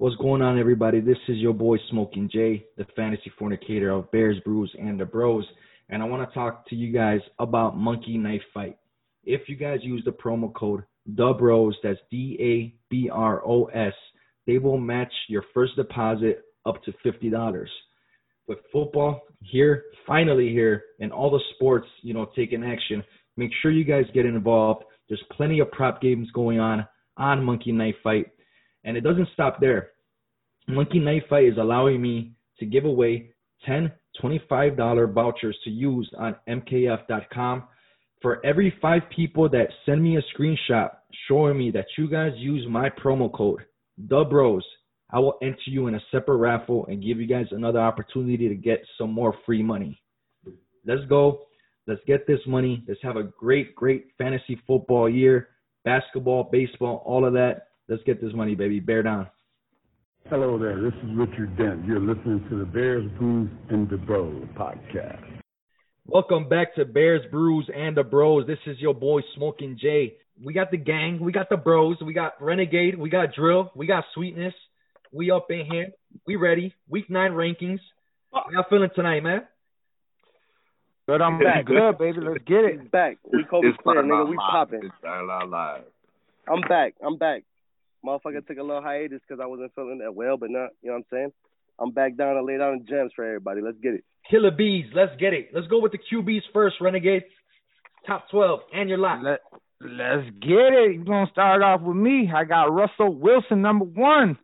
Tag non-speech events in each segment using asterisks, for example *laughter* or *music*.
What's going on, everybody? This is your boy Smoking Jay, the fantasy fornicator of Bears, Brews, and the Bros. And I want to talk to you guys about Monkey Knife Fight. If you guys use the promo code The Bros, that's D A B R O S, they will match your first deposit up to fifty dollars. With football here, finally here, and all the sports, you know, taking action, make sure you guys get involved. There's plenty of prop games going on on Monkey Knife Fight and it doesn't stop there. Monkey Knife Fight is allowing me to give away 10 $25 vouchers to use on mkf.com. For every five people that send me a screenshot showing me that you guys use my promo code, the bros, I will enter you in a separate raffle and give you guys another opportunity to get some more free money. Let's go. Let's get this money. Let's have a great, great fantasy football year. Basketball, baseball, all of that. Let's get this money, baby. Bear down. Hello there. This is Richard Dent. You're listening to the Bears, Brews, and the Bros podcast. Welcome back to Bears, Brews, and the Bros. This is your boy Smoking Jay. We got the gang, we got the bros, we got Renegade, we got Drill, we got Sweetness. We up in here. We ready. Week nine rankings. How y'all feeling tonight, man? Good, I'm back. Good, baby. Let's get it. Back. We COVID clear, nigga. We popping. live. I'm back. I'm back. Motherfucker took a little hiatus because I wasn't feeling that well, but not, you know what I'm saying? I'm back down to lay down the gems for everybody. Let's get it. Killer bees. Let's get it. Let's go with the QBs first, Renegades. Top 12 and your lot. Let, let's get it. You're going to start off with me. I got Russell Wilson, number one,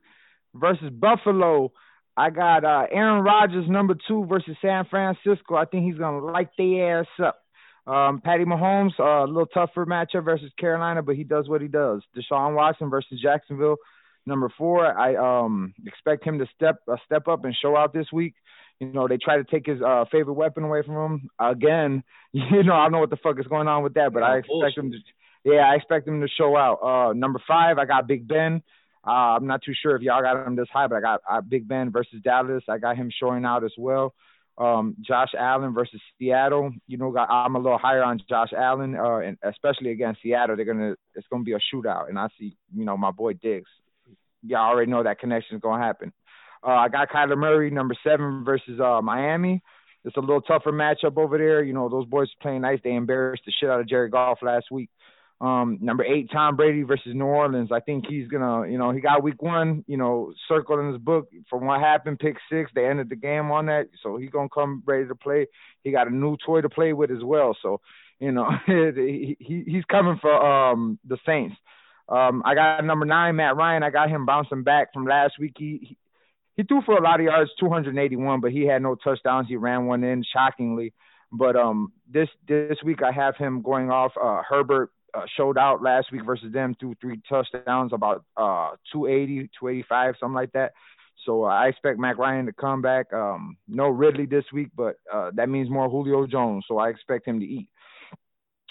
versus Buffalo. I got uh, Aaron Rodgers, number two, versus San Francisco. I think he's going to light their ass up. Um, Patty Mahomes, uh, a little tougher matchup versus Carolina, but he does what he does. Deshaun Watson versus Jacksonville, number four. I um, expect him to step uh, step up and show out this week. You know, they try to take his uh, favorite weapon away from him again. *laughs* You know, I don't know what the fuck is going on with that, but I expect him to. Yeah, I expect him to show out. Uh, number five, I got Big Ben. Uh, I'm not too sure if y'all got him this high, but I got uh, Big Ben versus Dallas. I got him showing out as well um, Josh Allen versus Seattle. You know, I'm a little higher on Josh Allen, uh, and especially against Seattle. They're gonna, it's gonna be a shootout, and I see, you know, my boy Diggs. Y'all already know that connection is gonna happen. Uh, I got Kyler Murray, number seven versus uh, Miami. It's a little tougher matchup over there. You know, those boys playing nice. They embarrassed the shit out of Jared Goff last week. Um, number eight, Tom Brady versus New Orleans. I think he's gonna, you know, he got week one, you know, circled in his book from what happened, pick six. They ended the game on that, so he's gonna come ready to play. He got a new toy to play with as well, so you know, *laughs* he, he he's coming for um the Saints. Um, I got number nine, Matt Ryan. I got him bouncing back from last week. He, he he threw for a lot of yards, 281, but he had no touchdowns. He ran one in shockingly. But um, this this week I have him going off uh, Herbert uh, showed out last week versus them, threw three touchdowns, about uh 280, 285, something like that. So uh, I expect Matt Ryan to come back. Um, no Ridley this week, but uh, that means more Julio Jones. So I expect him to eat.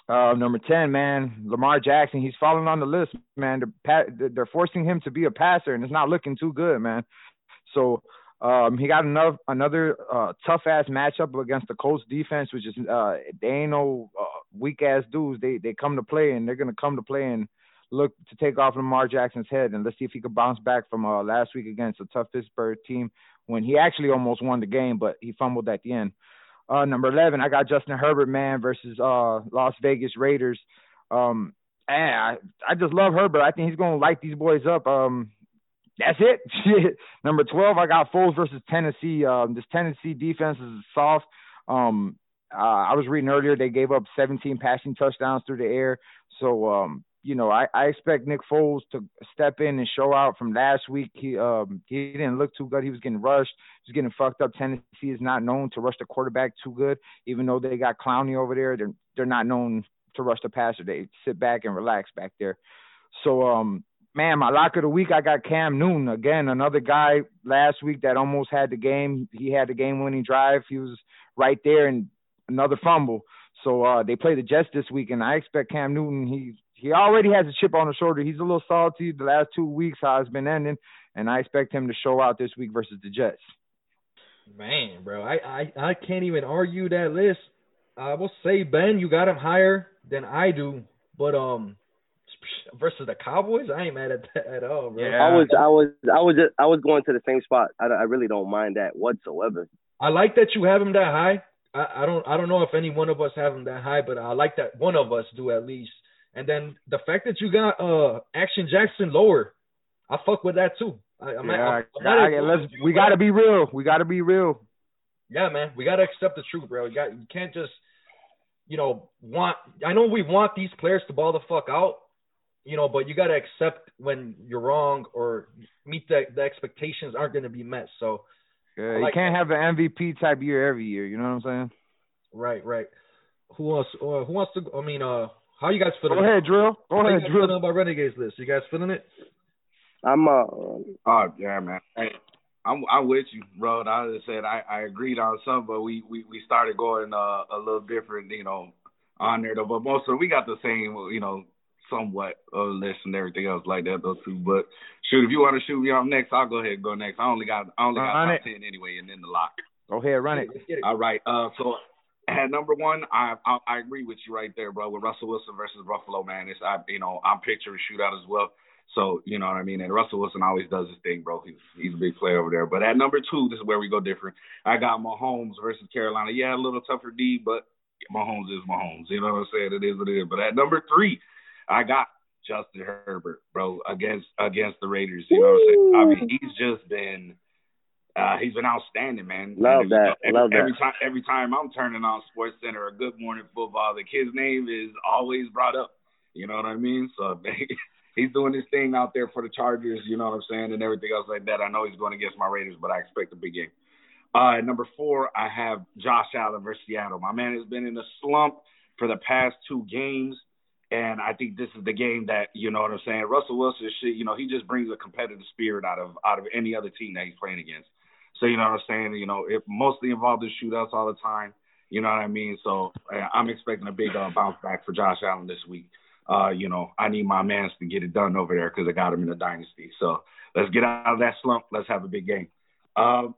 Uh, number ten, man, Lamar Jackson. He's falling on the list, man. They're, they're forcing him to be a passer, and it's not looking too good, man. So um, he got enough another uh, tough ass matchup against the Colts defense, which is uh, they ain't no uh, weak ass dudes. They they come to play and they're gonna come to play and look to take off Lamar Jackson's head. And let's see if he can bounce back from uh, last week against a tough Pittsburgh team when he actually almost won the game, but he fumbled at the end. Uh, number eleven, I got Justin Herbert, man, versus uh, Las Vegas Raiders. Um, and I, I just love Herbert. I think he's gonna light these boys up. Um, that's it. *laughs* Number 12, I got Foles versus Tennessee. Um, this Tennessee defense is soft. Um, uh, I was reading earlier they gave up 17 passing touchdowns through the air. So, um, you know, I, I expect Nick Foles to step in and show out from last week. He um, he didn't look too good. He was getting rushed. He was getting fucked up. Tennessee is not known to rush the quarterback too good, even though they got Clowney over there. They're they're not known to rush the passer. They sit back and relax back there. So um, man, my lock of the week, I got Cam Newton again, another guy last week that almost had the game. He had the game-winning drive. He was right there, and another fumble. So uh, they play the Jets this week, and I expect Cam Newton. He he already has a chip on his shoulder. He's a little salty the last two weeks how it's been ending, and I expect him to show out this week versus the Jets. Man, bro, I I, I can't even argue that list. I will say, Ben, you got him higher than I do, but um, versus the Cowboys, I ain't mad at that at all, bro. Yeah. I was, I was, I was, just, I was going to the same spot. I, I really don't mind that whatsoever. I like that you have him that high. I, I don't I don't know if any one of us have him that high, but I like that one of us do at least. And then the fact that you got uh Action Jackson lower, I fuck with that too. I, I'm yeah, not, I'm I- not- let's, we got to be real. We got to be real. Yeah, man, we gotta accept the truth, bro. You got you can't just, you know, want. I know we want these players to ball the fuck out, you know, but you gotta accept when you're wrong or meet the the expectations aren't gonna be met. So, Yeah, I you can't have an MVP type year every year. You know what I'm saying? right, right. Who else? Uh, who wants to? I mean, uh, how you guys feeling? Go ahead, Drill. Go How ahead, guys Drill. feeling about Renegades list? You guys feeling it? I'm, uh, Oh yeah, man. Hey, I'm I'm with you, bro. I just said I, I agreed on some, but we, we, we started going uh, a little different, you know, on there though. But most of we got the same, you know, somewhat uh, less and everything else like that though too. But shoot, if you want to shoot me off next, I'll go ahead and go next. I only got I only got Run top it. ten anyway, and then the lock. Go ahead, run it. It. All right. Uh, so at number one, I, I I agree with you right there, bro. With Russell Wilson versus Buffalo, man, it's I you know I'm picturing shootout as well. So you know what I mean. And Russell Wilson always does his thing, bro. He's he's a big player over there. But at number two, this is where we go different. I got Mahomes versus Carolina. Yeah, a little tougher D, but Mahomes is Mahomes. You know what I'm saying? It is what it is. But at number three, I got Justin Herbert, bro, against against the Raiders. You know what I'm saying? I mean, he's just been uh, he's been outstanding, man. Love that. Every, Love that. every time every time I'm turning on Sports Center or Good Morning Football, the kid's name is always brought up. You know what I mean? So *laughs* he's doing his thing out there for the Chargers. You know what I'm saying, and everything else like that. I know he's going against my Raiders, but I expect a big game. Uh, number four, I have Josh Allen versus Seattle. My man has been in a slump for the past two games. And I think this is the game that you know what I'm saying. Russell Wilson, shit, you know, he just brings a competitive spirit out of out of any other team that he's playing against. So you know what I'm saying. You know, it mostly involved in shootouts all the time. You know what I mean. So I'm expecting a big uh, bounce back for Josh Allen this week. Uh, you know, I need my mans to get it done over there because I got him in the dynasty. So let's get out of that slump. Let's have a big game. Um,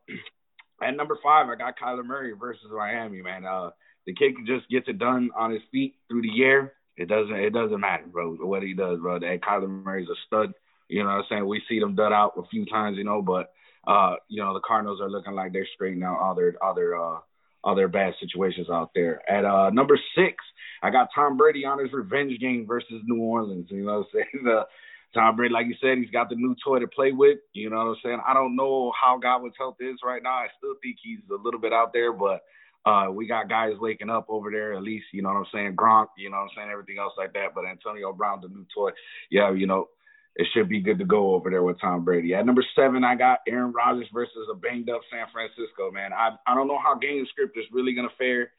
at number five, I got Kyler Murray versus Miami. Man, uh, the kid just gets it done on his feet through the air. It doesn't it doesn't matter, bro, what he does, bro. That Kyler Murray's a stud. You know what I'm saying? We see them dud out a few times, you know, but uh, you know, the Cardinals are looking like they're straightening out all their all their uh all their bad situations out there. At uh number six, I got Tom Brady on his revenge game versus New Orleans. You know what I'm saying? *laughs* Uh, Tom Brady, like you said, he's got the new toy to play with. You know what I'm saying? I don't know how Godwin's health is right now. I still think he's a little bit out there, but uh, we got guys waking up over there, at least, you know what I'm saying? Gronk, you know what I'm saying? Everything else like that. But Antonio Brown, the new toy, yeah, you know, it should be good to go over there with Tom Brady. At number seven, I got Aaron Rodgers versus a banged up San Francisco, man. I I don't know how game script is really going to fare,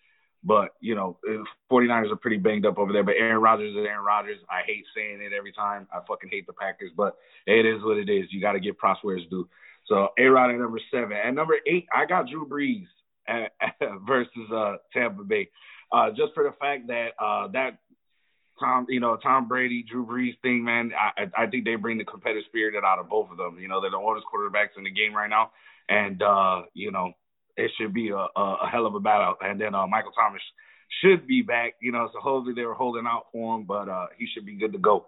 but, you know, 49ers are pretty banged up over there. But Aaron Rodgers is Aaron Rodgers. I hate saying it every time. I fucking hate the Packers, but it is what it is. You got to give props where it's due. So A-Rod at number seven. At number eight, I got Drew Brees *laughs* versus uh, Tampa Bay. Uh, just for the fact that uh, that Tom, you know, Tom Brady, Drew Brees thing, man, I, I think they bring the competitive spirit out of both of them. You know, they're the oldest quarterbacks in the game right now, and uh, you know, it should be a, a, hell of a battle. And then uh, Michael Thomas should be back. You know, so hopefully they were holding out for him, but uh, he should be good to go.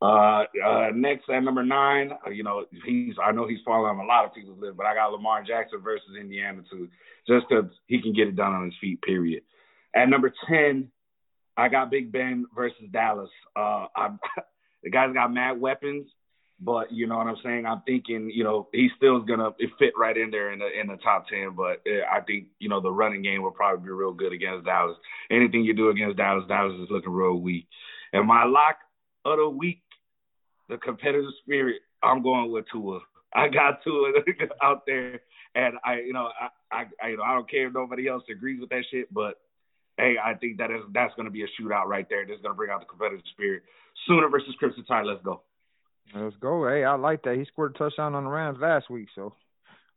Uh, uh, next at number nine, uh, you know, he's I know he's falling on a lot of people's list, but I got Lamar Jackson versus Indiana too, just because he can get it done on his feet. Period. At number ten, I got Big Ben versus Dallas. Uh, *laughs* I'm, the guy's got mad weapons, but you know what I'm saying. I'm thinking, you know, he still gonna fit right in there in the in the top ten. But uh, I think you know the running game will probably be real good against Dallas. Anything you do against Dallas, Dallas is looking real weak. And my lock of the week, the competitive spirit. I'm going with Tua. I got Tua *laughs* out there, and I, you know, I, I, I, you know, I don't care if nobody else agrees with that shit, but hey, I think that is that's going to be a shootout right there. That's going to bring out the competitive spirit. Sooner versus Crimson Tide. Let's go. Let's go. Hey, I like that. He scored a touchdown on the Rams last week, so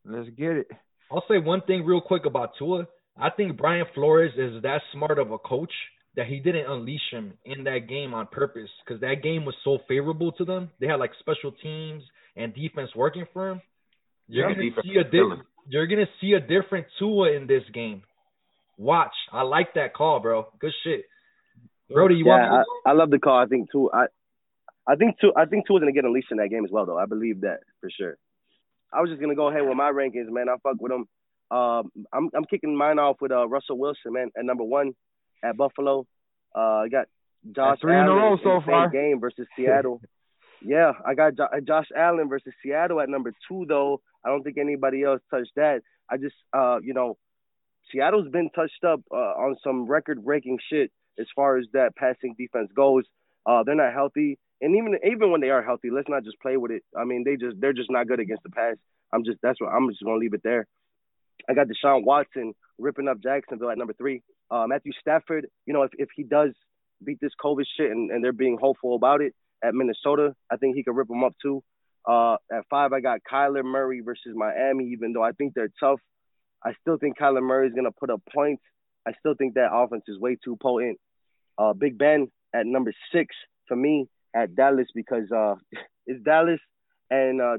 let's get it. I'll say one thing real quick about Tua. I think Brian Flores is that smart of a coach that he didn't unleash him in that game on purpose because that game was so favorable to them. They had like special teams and defense working for him. You're Yeah, gonna see a is killing. di- you're gonna see a different Tua in this game. Watch. I like that call, bro. Good shit. Brody, you yeah, want me I, I love the call. I think too. I I think two. I think Tua is gonna get unleashed in that game as well, though. I believe that for sure. I was just gonna go ahead with my rankings, man. I fuck with them. Um, I'm I'm kicking mine off with uh, Russell Wilson, man, at number one at Buffalo. Uh, I got Josh three in a Allen row so far. game versus *laughs* Seattle. yeah, I got jo- Josh Allen versus Seattle at number two, though. I don't think anybody else touched that. I just, uh, you know, Seattle's been touched up uh, on some record-breaking shit as far as that passing defense goes. Uh, they're not healthy, and even even when they are healthy, let's not just play with it. I mean, they just they're just not good against the pass. I'm just that's what I'm just gonna leave it there. I got Deshaun Watson ripping up Jacksonville at number three. Uh, Matthew Stafford, you know, if, if he does beat this COVID shit and, and they're being hopeful about it at Minnesota, I think he could rip them up too. Uh, at five, I got Kyler Murray versus Miami, even though I think they're tough. I still think Kyler Murray is going to put up points. I still think that offense is way too potent. Uh, Big Ben at number six for me at Dallas because uh, *laughs* it's Dallas and uh,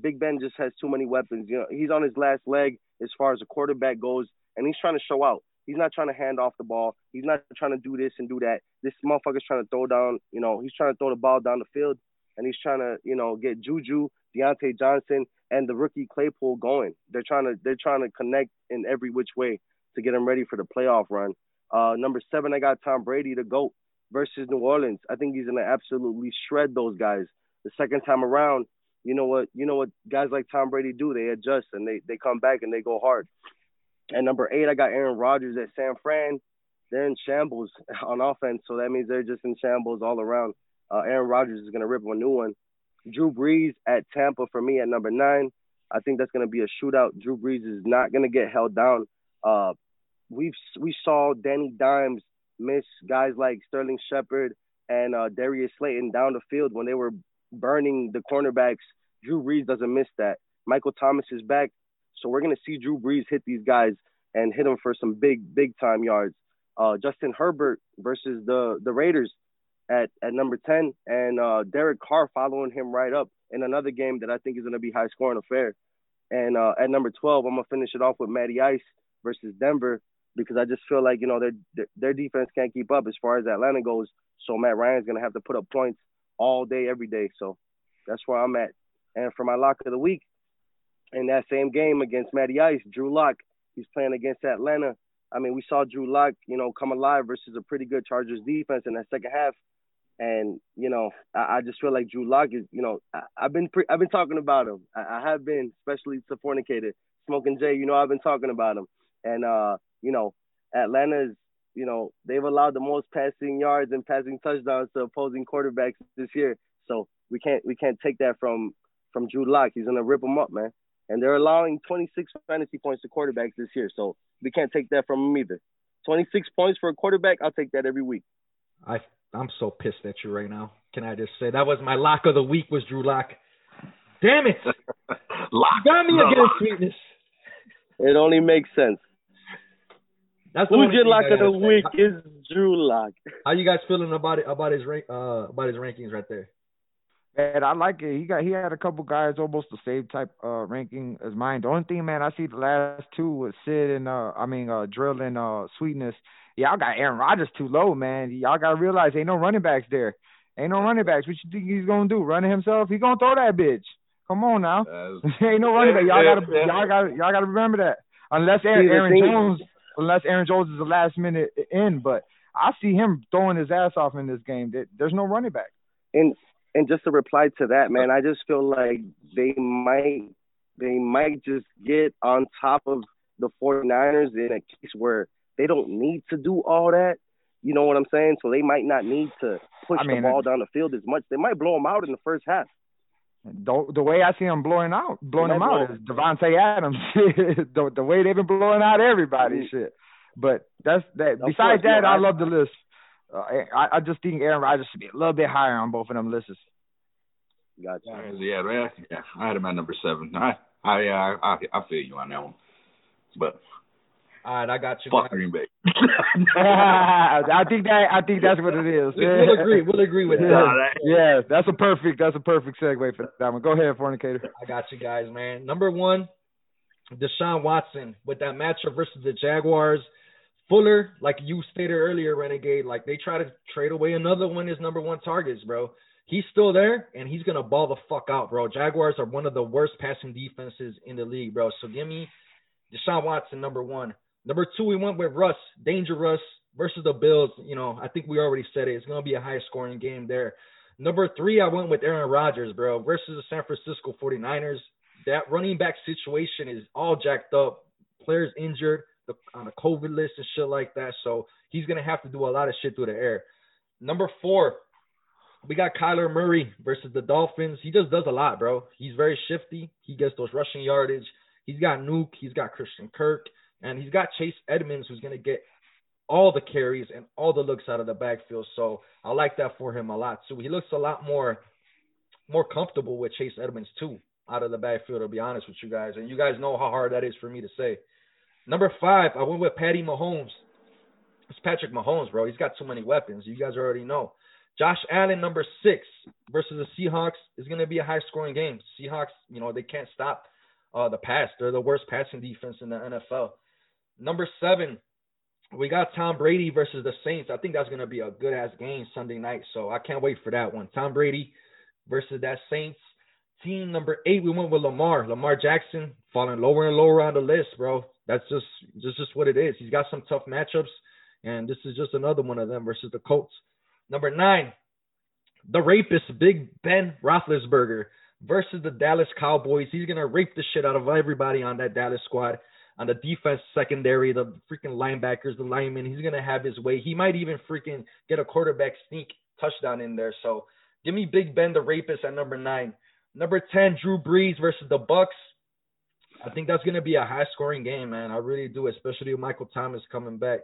Big Ben just has too many weapons. You know, he's on his last leg as far as a quarterback goes, and he's trying to show out. He's not trying to hand off the ball. He's not trying to do this and do that. This motherfucker's trying to throw down, you know, he's trying to throw the ball down the field and he's trying to, you know, get Juju, Diontae Johnson, and the rookie Claypool going. They're trying to they're trying to connect in every which way to get him ready for the playoff run. Uh, number seven, I got Tom Brady, the GOAT, versus New Orleans. I think he's gonna absolutely shred those guys. The second time around, you know what you know what guys like Tom Brady do? They adjust and they they come back and they go hard. At number eight, I got Aaron Rodgers at San Fran. They're in shambles *laughs* on offense, so that means they're just in shambles all around. Uh, Aaron Rodgers is gonna rip a new one. Drew Brees at Tampa for me at number nine. I think that's gonna be a shootout. Drew Brees is not gonna get held down. Uh, we've we saw Danny Dimes miss guys like Sterling Shepard and uh, Darius Slayton down the field when they were burning the cornerbacks. Drew Brees doesn't miss that. Michael Thomas is back, so we're gonna see Drew Brees hit these guys and hit them for some big, big time yards. Uh, Justin Herbert versus the the Raiders at at number ten, and uh, Derek Carr following him right up in another game that I think is gonna be high scoring affair. And uh, at number twelve, I'm gonna finish it off with Matty Ice versus Denver because I just feel like you know their their defense can't keep up as far as Atlanta goes. So Matt Ryan's gonna have to put up points all day, every day. So that's where I'm at. And for my lock of the week, in that same game against Matty Ice, Drew Lock, he's playing against Atlanta. I mean, we saw Drew Lock, you know, come alive versus a pretty good Chargers defense in that second half. And you know, I, I just feel like Drew Lock is, you know, I, I've been pre- I've been talking about him. I, I have been, especially to fornicated, smoking Jay. You know, I've been talking about him. And uh, you know, Atlanta's, you know, they've allowed the most passing yards and passing touchdowns to opposing quarterbacks this year. So we can't we can't take that from from Drew Lock. He's gonna rip them up, man. And they're allowing 26 fantasy points to quarterbacks this year. So we can't take that from them either. 26 points for a quarterback, I'll take that every week. I I'm so pissed at you right now. Can I just say that was my lock of the week was Drew Lock. Damn it! *laughs* Lock. Got me the against lock. sweetness. It only makes sense. That's the Who's only your lock of the gotta week is Drew Lock. How you guys feeling about it about his rank uh about his rankings right there? And I like it. He got he had a couple guys almost the same type uh ranking as mine. The only thing, man, I see the last two with Sid and uh I mean uh Drill and uh Sweetness. Y'all got Aaron Rodgers too low, man. Y'all gotta realize ain't no running backs there. Ain't no running backs. What you think he's gonna do? Running himself? He gonna throw that bitch. Come on now. *laughs* Ain't no running back. Y'all gotta *laughs* y'all gotta y'all gotta remember that. Unless Aaron, Aaron Jones unless Aaron Jones is the last minute in, but I see him throwing his ass off in this game. There's no running back. And and just to reply to that, man, uh-huh. I just feel like they might they might just get on top of the 49ers in a case where they don't need to do all that. You know what I'm saying? So they might not need to push I mean, the ball down the field as much. They might blow them out in the first half. The, the way I see him blowing out, blowing them out blow- is Davante Adams. *laughs* the the way they've been blowing out everybody, mm-hmm. shit. But that's that. Of Besides course, that, I I- love the list. Uh, I I just think Aaron Rodgers should be a little bit higher on both of them lists. Gotcha. Yeah, man. Yeah, I had him at number seven. *laughs* I, I, uh, I, I feel you on that one. But All right, I got you. fuck. Green Bay. *laughs* *laughs* I think that I think that's what it is. We- We'll agree. We'll agree with Yeah, that. yeah, that's a perfect that's a perfect segue for that one. Go ahead, fornicator. I got you guys, man. Number one, Deshaun Watson with that matchup versus the Jaguars. Fuller, like you stated earlier, Renegade, like they try to trade away another one his number one targets, bro. he's still there, and he's gonna ball the fuck out, bro. Jaguars are one of the worst passing defenses in the league, bro. So give me Deshaun Watson number one. Number two, we went with Russ, Danger Russ versus the Bills. You know, I think we already said it. It's gonna be a high scoring game there. Number three, I went with Aaron Rodgers, bro, versus the San Francisco 49ers. That running back situation is all jacked up. Players injured on a COVID list and shit like that. So he's gonna have to do a lot of shit through the air. Number four, we got Kyler Murray versus the Dolphins. He just does a lot, bro. He's very shifty. He gets those rushing yardage. He's got Nuke. He's got Christian Kirk, and he's got Chase Edmonds, who's gonna get all the carries and all the looks out of the backfield. So I like that for him a lot too. He looks a lot more more comfortable with Chase Edmonds too out of the backfield. To be honest with you guys, and you guys know how hard that is for me to say. Number five, I went with Patty Mahomes. It's Patrick Mahomes, bro. He's got too many weapons. You guys already know. Josh Allen, number six, versus the Seahawks is going to be a high scoring game. Seahawks, you know, they can't stop uh, the pass. They're the worst passing defense in the NFL. Number seven, we got Tom Brady versus the Saints. I think that's going to be a good ass game Sunday night. So I can't wait for that one. Tom Brady versus that Saints. Team number eight, we went with Lamar. Lamar Jackson falling lower and lower on the list, bro. That's just just just what it is. He's got some tough matchups, and this is just another one of them versus the Colts. Number nine, the rapist Big Ben Roethlisberger versus the Dallas Cowboys. He's gonna rape the shit out of everybody on that Dallas squad on the defense secondary, the freaking linebackers, the linemen. He's gonna have his way. He might even freaking get a quarterback sneak touchdown in there. So give me Big Ben the rapist at number nine. Number ten, Drew Brees versus the Bucs. I think that's gonna be a high scoring game, man. I really do, especially with Michael Thomas coming back.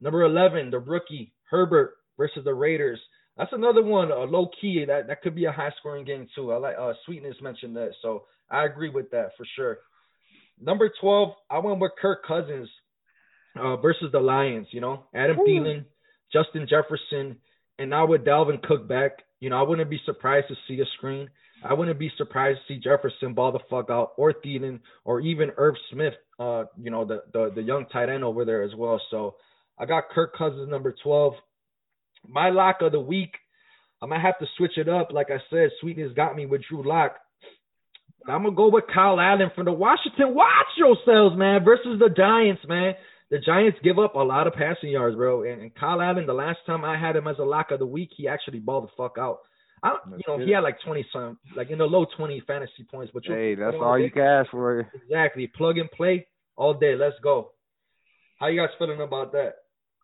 Number eleven, the rookie Herbert versus the Raiders. That's another one, a low key. That that could be a high scoring game too. I like uh, Sweetness mentioned that, so I agree with that for sure. Number 12, I went with Kirk Cousins uh, versus the Lions. You know, Adam Ooh. Thielen, Justin Jefferson, and now with Dalvin Cook back, you know, I wouldn't be surprised to see a screen. I wouldn't be surprised to see Jefferson ball the fuck out, or Thielen, or even Irv Smith, uh, you know, the, the the young tight end over there as well. So I got Kirk Cousins number 12. My lock of the week, I might have to switch it up. Like I said, Sweetness got me with Drew Lock. I'm gonna go with Kyle Allen from the Washington. Watch yourselves, man, versus the Giants, man. The Giants give up a lot of passing yards, bro. And, and Kyle Allen, the last time I had him as a lock of the week, he actually balled the fuck out. I, you know, he had like 20 some, like in the low 20 fantasy points. But hey, that's all you can ask for. Exactly, plug and play all day. Let's go. How you guys feeling about that?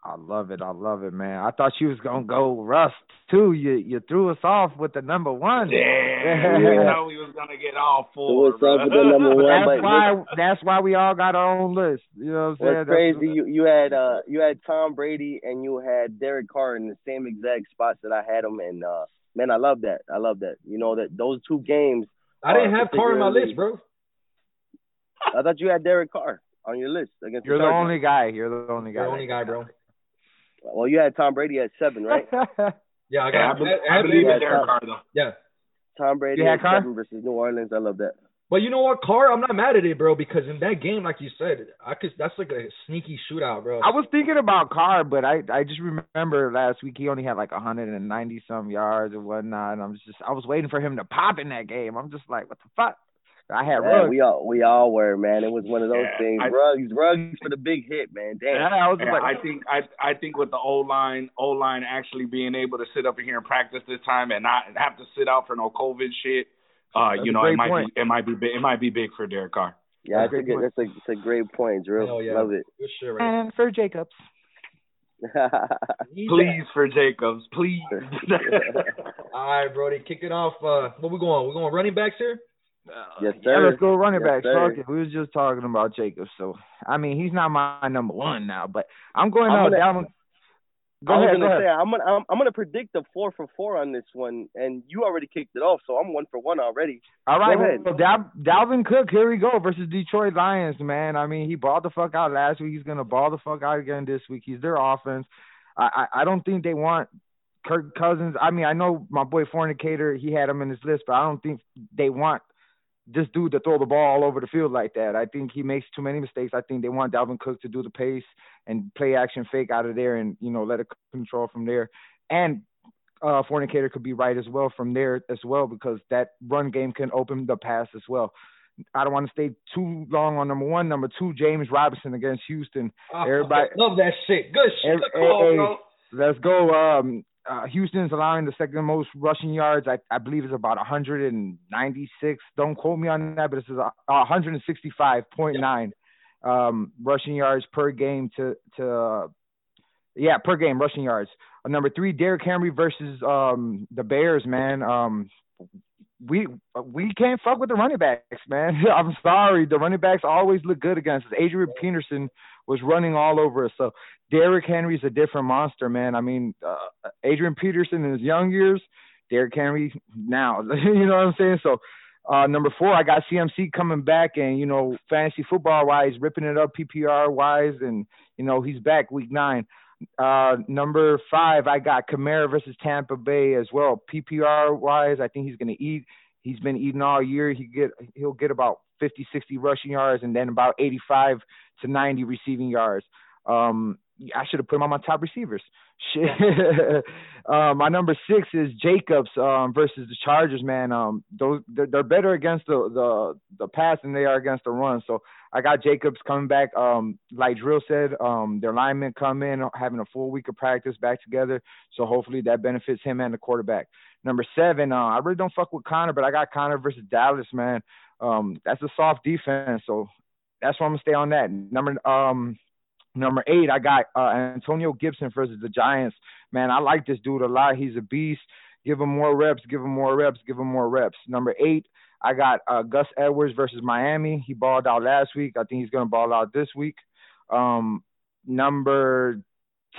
I love it. I love it, man. I thought you was gonna go Rust too. You you threw us off with the number one. Yeah, we know we was gonna get all four. Threw us off with the number one. that's why that's why we all got our own list. You know what I'm saying? What's crazy? That's, you you had uh you had Tom Brady and you had Derek Carr in the same exact spots that I had them, and uh man, I love that. I love that. You know that those two games. I didn't have Carr on my list, bro. I thought you had Derek Carr on your list against. You're the, the only guy. You're the only guy. The only guy, bro. Well, you had Tom Brady at seven, right? *laughs* yeah, I got. Yeah, I, I, I believe in Derek Carr though. Yeah. Tom Brady at seven versus New Orleans. I love that. But you know what, Carr? I'm not mad at it, bro, because in that game, like you said, I could. That's like a sneaky shootout, bro. I was thinking about Carr, but I I just remember last week he only had like 190 some yards and whatnot, and I'm just I was waiting for him to pop in that game. I'm just like, what the fuck? I had yeah, Ruggs. We all we all were, man. It was one of those Yeah, things. I- Ruggs, Ruggs for the big hit, man. Damn. Yeah, I was Yeah, like, I think I I think with the O line O line actually being able to sit up in here and practice this time and not have to sit out for no COVID shit, uh, That's you know, it might point. be it might be big, it might be big for Derek Carr. Yeah, That's that's a a great that's a that's a great point, Drew. Hell yeah. Love it. Good shit, right and for Jacobs. *laughs* Please for Jacobs, please. *laughs* All right, Brody, kick it off. Uh, what we going? We going running backs here? yes, Yeah, sir. let's go running Yes, back. sir. Fuck it. We was just talking about Jacobs, so I mean he's not my number one now, but I'm going I'm out gonna- down. Go I was ahead, gonna ahead. say I'm gonna I'm, I'm gonna predict a four for four on this one, and you already kicked it off, so I'm one for one already. All right, Go ahead. well, Dal- Dalvin Cook, here we go versus Detroit Lions, man. I mean, he balled the fuck out last week. He's gonna ball the fuck out again this week. He's their offense. I I, I don't think they want Kirk Cousins. I mean, I know my boy Fornicator, he had him in his list, but I don't think they want this dude to throw the ball all over the field like that. I think he makes too many mistakes. I think they want Dalvin Cook to do the pace and play action fake out of there and, you know, let it control from there. And uh, Fornicator could be right as well from there as well because that run game can open the pass as well. I don't want to stay too long on number one. Number two, James Robinson against Houston. Oh, Everybody love that shit. Good shit. Every- hey. Let's go. Um, uh, Houston's allowing the second most rushing yards. I, I believe it's about 196. Don't quote me on that, but it's a, 165.9 um, rushing yards per game to to uh, yeah per game rushing yards. Uh, number three, Derrick Henry versus um, the Bears. Man, um, we we can't fuck with the running backs, man. *laughs* I'm sorry, the running backs always look good against us. Adrian Peterson was running all over us. So Derrick Henry's a different monster, man. I mean, uh, Adrian Peterson in his young years, Derrick Henry now. *laughs* you know what I'm saying? So uh, number four, I got CMC coming back, and you know, fantasy football wise, ripping it up PPR wise, and you know, he's back week nine. Uh, number five, I got Kamara versus Tampa Bay as well. PPR wise, I think he's going to eat. He's been eating all year. He get he'll get about 50, 60 rushing yards, and then about 85 to 90 receiving yards. Um, I should have put him on my top receivers. Shit. *laughs* uh, my number six is Jacobs um, versus the Chargers. Man, um, those they're, they're better against the, the the pass than they are against the run. So I got Jacobs coming back. Um, like Drill said, um, their linemen come in having a full week of practice back together. So hopefully that benefits him and the quarterback. Number seven, uh, I really don't fuck with Conner, but I got Conner versus Dallas. Man, um, that's a soft defense. So that's why I'm gonna stay on that. Number um number eight, I got uh, Antonio Gibson versus the Giants. Man, I like this dude a lot. He's a beast. Give him more reps. Give him more reps. Give him more reps. Number eight, I got uh, Gus Edwards versus Miami. He balled out last week. I think he's gonna ball out this week. Um, number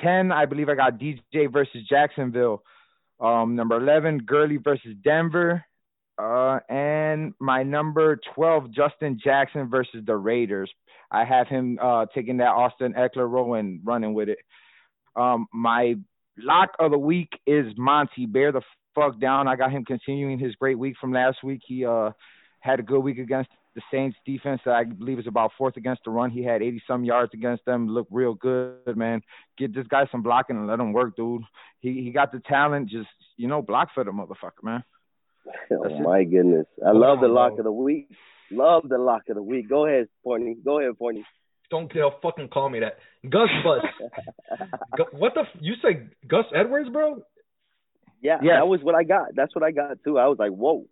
ten, I believe I got DJ versus Jacksonville. Um, number eleven, Gurley versus Denver. Uh, and my number 12, Justin Jackson versus the Raiders. I have him uh, taking that Austin Ekeler role and running with it. Um, my lock of the week is Monty. Bear the fuck down. I got him continuing his great week from last week. He uh, had a good week against the Saints defense. I believe is about fourth against the run. He had 80 some yards against them. Looked real good, man. Get this guy some blocking and let him work, dude. He he got the talent. Just you know, block for the motherfucker, man. *laughs* Oh my goodness. I love the lock bro. of the week. Love the lock of the week. Go ahead, Forney. Go ahead, Forney. Don't tell fucking call me that. Gus Bus. *laughs* Gu- what the? F- you say Gus Edwards, bro? Yeah, Yes. that was what I got. That's what I got too. I was like, whoa.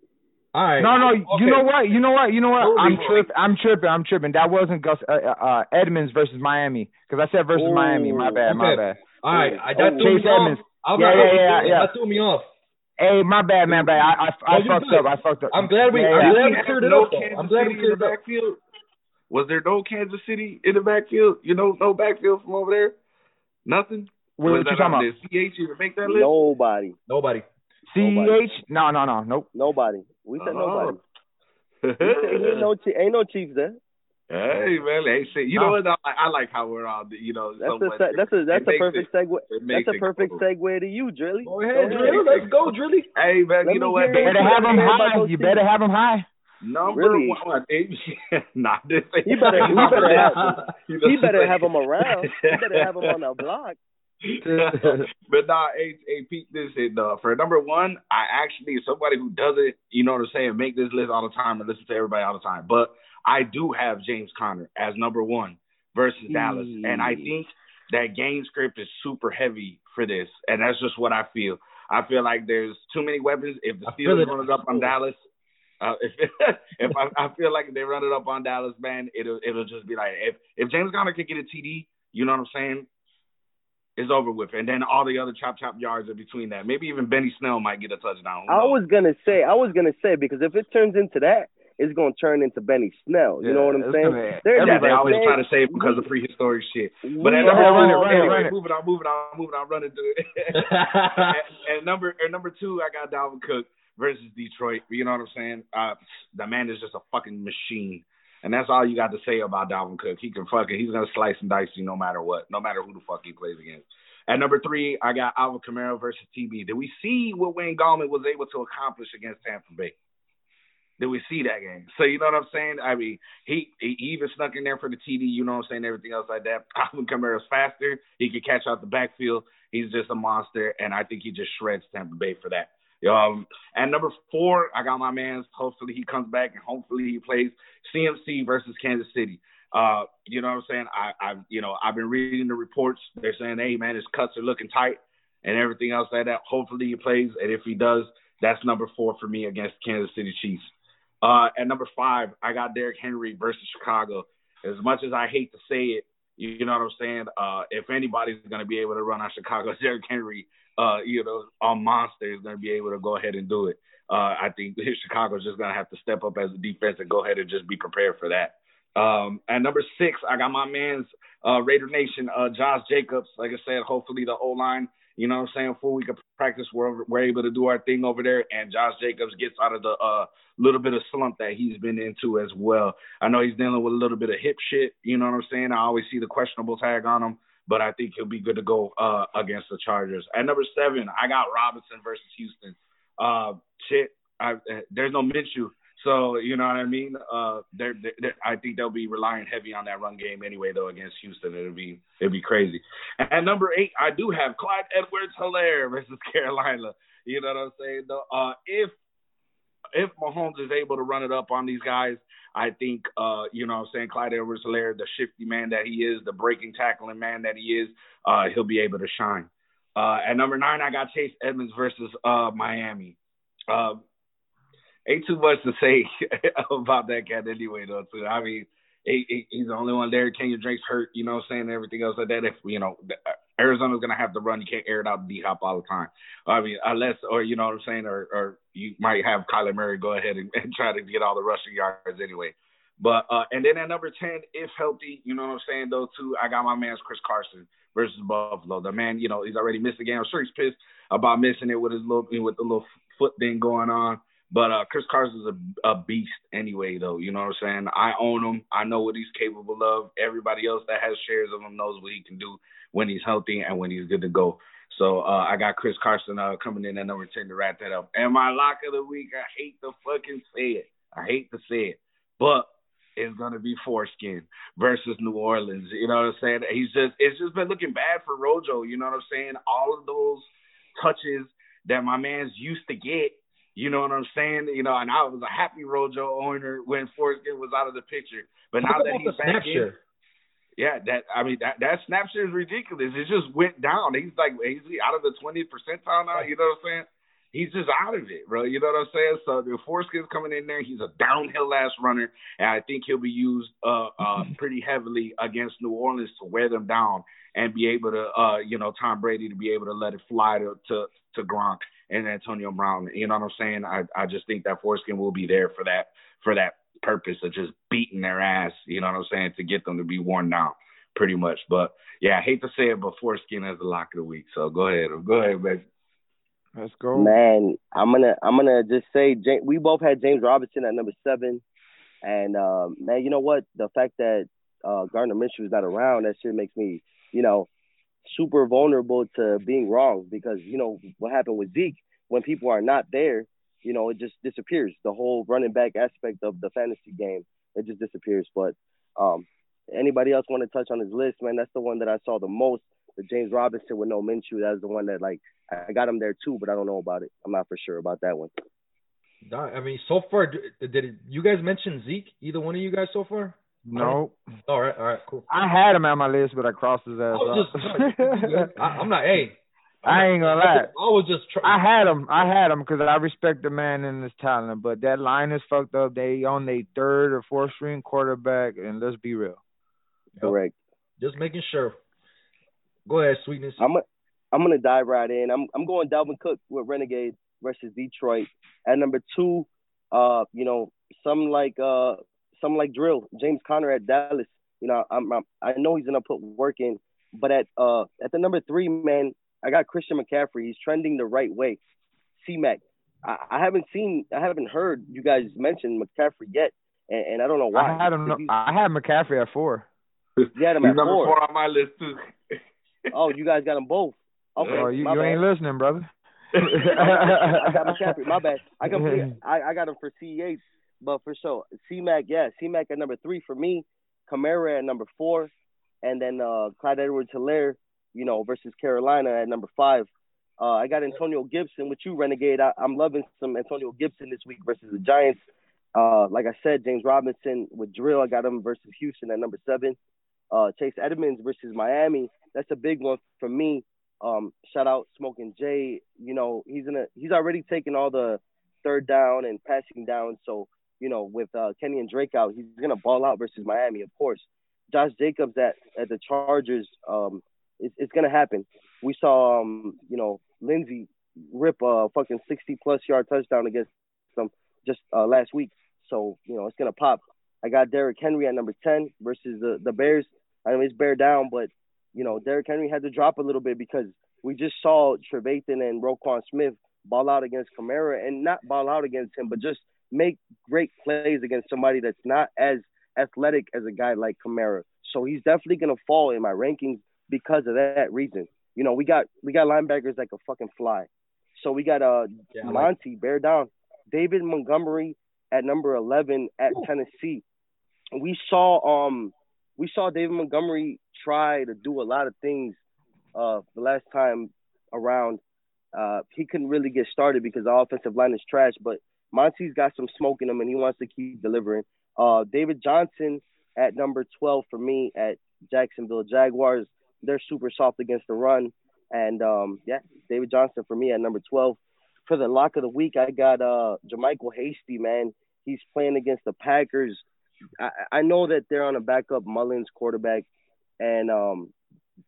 All right. No, no. Okay. You know what? You know what? You know what? Moving I'm tripping. I'm tripping. I'm tripping. That wasn't Gus uh, uh, Edmonds versus Miami because I said versus Ooh. Miami. My bad. My bad. All right. I, that Oh, threw Chase me off. Edmonds. I'm Yeah, yeah, yeah, yeah. That threw me off. Hey, my bad, man. Bad. I I, I fucked good. up. I fucked up. I'm glad we. Yeah, I'm glad we cleared it no up. Kansas I'm glad City we cleared in it the up. backfield. Was there no Kansas City in the backfield? You know, no backfield from over there. Nothing. What, was what you talking about? the CH even make that list? Nobody. Nobody. Ceh? No, no, no, nope. Nobody. We said Oh. nobody. *laughs* We said ain't no ain't no Chiefs there. hey man, hey shit. You know what? I, I like how we're all you know. That's so a that's a that's It a perfect it- segue. it That's a perfect cool. segue to you, Drilly. Go ahead, Go Drill. Let's go, Drilly. Hey man, Let you know what? hear You better have him high. You those better have him high. Number Really? one. *laughs* nah, this ain't- *laughs* He better- he better have- You He better have him around. He better have him on the block. *laughs* but nah, hey, hey, Pete, this it, uh, for number one, I actually somebody who doesn't, you know what I'm saying, make this list all the time and listen to everybody all the time. But I do have James Conner as number one versus Dallas, and I think that game script is super heavy for this, and that's just what I feel. I feel like there's too many weapons. If the Steelers run it up on Dallas, uh, *laughs* if if I, I feel like if they run it up on Dallas, man, it'll it'll just be like if if James Conner could get a TD, you know what I'm saying? It's over with, and then all the other chop chop yards are between that. Maybe even Benny Snell might get a touchdown. I was gonna say, I was gonna say because if it turns into that, it's gonna turn into Benny Snell. You know what I'm saying? gonna- yeah, they always try to say it because of prehistoric shit. But at Yeah, number all- run it, run it, anyway, run it. moving on, moving on, moving on, running through it. and, and number and number two, I got Dalvin Cook versus Detroit. You know what I'm saying? Uh, the man is just a fucking machine, and that's all you got to say about Dalvin Cook. He can fucking he's gonna slice and dice you no matter what, no matter who the fuck he plays against. At number three, I got Alvin Kamara versus TB. Did we see what Wayne Gallman was able to accomplish against Tampa Bay? did we see that game? So you know what I'm saying? I mean, he he even snuck in there for the TD. You know what I'm saying? Everything else like that. *laughs* Alvin Kamara's faster. He can catch out the backfield. He's just a monster, and I think he just shreds Tampa Bay for that. Um, and number four, I got my man's. Hopefully he comes back and hopefully he plays CMC versus Kansas City. Uh, you know what I'm saying? I, I've you know I've been reading the reports. They're saying, hey man, his cuts are looking tight and everything else like that. Hopefully he plays, and if he does, that's number four for me against Kansas City Chiefs. Uh, at number five, I got Derrick Henry versus Chicago. As much as I hate to say it, you know what I'm saying? Uh, if anybody's going to be able to run on Chicago, *laughs* Derrick Henry, uh, you know, a monster is going to be able to go ahead and do it. Uh, I think *laughs* Chicago's just going to have to step up as a defense and go ahead and just be prepared for that. Um, at number six, I got my man's uh, Raider Nation, uh, Josh Jacobs. Like I said, hopefully the O line you know what I'm saying? Full week of practice, we're, we're able to do our thing over there, and Josh Jacobs gets out of the uh, little bit of slump that he's been into as well. I know he's dealing with a little bit of hip shit. You know what I'm saying? I always see the questionable tag on him, but I think he'll be good to go uh, against the Chargers. At number seven, I got Robinson versus Houston. Uh, shit, I, there's no Minshew. So you know what I mean. Uh, they're, they're, I think they'll be relying heavy on that run game anyway, though against Houston. It'll be it'll be crazy. And number eight, I do have Clyde Edwards-Helaire *laughs* versus Carolina. You know what I'm saying? Though, uh, if if Mahomes is able to run it up on these guys, I think uh, you know what I'm saying Clyde Edwards-Helaire, the shifty man that he is, the breaking tackling man that he is, uh, he'll be able to shine. Uh, at number nine, I got Chase Edmonds versus uh, Miami. Uh, ain't too much to say *laughs* about that cat anyway, though. Too. I mean, he, he, he's the only one there. Kenyan Drake's hurt, you know what I'm saying? Everything else like that. If, you know, Arizona's to have to run. You can't air it out D Hop all the time. I mean, unless, or, you know what I'm saying? Or, or you might have Kyler Murray go ahead and, *laughs* and try to get all the rushing yards anyway. But, uh, and then at number 10, if healthy, you know what I'm saying, though, too, I got my man's Chris Carson versus Buffalo. The man, you know, he's already missed the game. I'm sure he's pissed about missing it with his little, with the little foot thing going on. But uh, Chris Carson's a, a beast anyway, though. You know what I'm saying? I own him. I know what he's capable of. Everybody else that has shares of him knows what he can do when he's healthy and when he's good to go. So uh, I got Chris Carson uh, coming in at number 10 to wrap that up. And my lock of the week, I hate to fucking say it. I hate to say it. But it's gonna be foreskin versus New Orleans. You know what I'm saying? He's just it's just been looking bad for Rojo. You know what I'm saying? All of those touches that my man's used to get you know what I'm saying? You know, and I was a happy Rojo owner when Forskin was out of the picture. But now that he's back in, yeah, that I mean that that snap share is ridiculous. It just went down. He's like he's out of the 20th percentile now. You know what I'm saying? He's just out of it, bro. You know what I'm saying? So the Forskin's coming in there. He's a downhill ass runner, and I think he'll be used uh, uh, *laughs* pretty heavily against New Orleans to wear them down and be able to, uh, you know, Tom Brady to be able to let it fly to to, to Gronk and Antonio Brown. You know what I'm saying? I I just think that foreskin will be there for that for that purpose of just beating their ass. You know what I'm saying? To get them to be worn down, pretty much. But yeah, I hate to say it, but foreskin is the lock of the week. So go ahead, go ahead, baby. Let's go, man. I'm gonna I'm gonna just say we both had James Robinson at number seven, and uh, man, you know what? The fact that uh, Gardner Minshew is not around, that shit makes me, you know, super vulnerable to being wrong because you know what happened with Zeke when people are not there, you know, it just disappears. The whole running back aspect of the fantasy game, it just disappears. But um, anybody else want to touch on his list, man? That's the one that I saw the most. The James Robinson with no Minshew. That's the one that like I got him there too, but I don't know about it. I'm not for sure about that one. I mean, so far, did it, you guys mention Zeke? Either one of you guys so far? No. All right, all right, cool. I had him on my list, but I crossed his ass I just, *laughs* I, I'm not. Hey, I ain't gonna lie. I was just. Try- I had him. I had him because I respect the man and his talent. But that line is fucked up. They on their third or fourth string quarterback, and let's be real. Correct. Just making sure. Go ahead, sweetness. I'm a, I'm gonna dive right in. I'm I'm going Dalvin Cook with Renegade versus Detroit. At number two, uh, you know, some like uh some like drill. James Conner at Dallas. You know, I'm, I'm I know he's gonna put work in, but at uh at the number three man, I got Christian McCaffrey. He's trending the right way. C Mac. I, I haven't seen, I haven't heard you guys mention McCaffrey yet, and, and I don't know why. I had him. I had McCaffrey at four. You had him He's at number four. four on my list too. *laughs* Oh, you guys got them both. Okay, oh, you, you ain't listening, brother. *laughs* I got McCaffrey. My bad. I *laughs* completely, I, I got him for CEH. But for sure, C Mac, yeah, C Mac at number three for me, Kamara at number four, and then uh, Clyde Edwards Helaire, you know, versus Carolina at number five. Uh, I got Antonio Gibson with you, Renegade. I, am loving some Antonio Gibson this week versus the Giants. Uh, like I said, James Robinson with Drill. I got him versus Houston at number seven. Uh, Chase Edmonds versus Miami. That's a big one for me. Um, shout out Smoking Jay. You know, he's in a he's already taken all the third down and passing down. So, you know, with uh, and Drake out, he's gonna ball out versus Miami, of course. Josh Jacobs at, at the Chargers, um, it's, it's gonna happen. We saw um, you know, Lindsay rip a fucking 60 plus yard touchdown against them just uh, last week. So, you know, it's to pop. I got Derrick Henry at number 10 versus the, the Bears. I mean, it's bear down, but, you know, Derrick Henry had to drop a little bit because we just saw Trevathan and Roquan Smith ball out against Kamara and not ball out against him, but just make great plays against somebody that's not as athletic as a guy like Kamara. So he's definitely going to fall in my rankings because of that reason. You know, we got we got linebackers like a fucking fly. So we got uh yeah, Monty, like- bear down. David Montgomery at number eleven at Ooh. Tennessee. We saw um we saw David Montgomery try to do a lot of things uh the last time around. Uh he couldn't really get started because the offensive line is trash, but Monty's got some smoke in him and he wants to keep delivering. Uh David Johnson at number 12 for me at Jacksonville Jaguars they're super soft against the run. And um, yeah, David Johnson for me at number 12. For the lock of the week, I got uh, JaMycal Hasty, man. He's playing against the Packers. I, I know that they're on a backup Mullens quarterback, and um,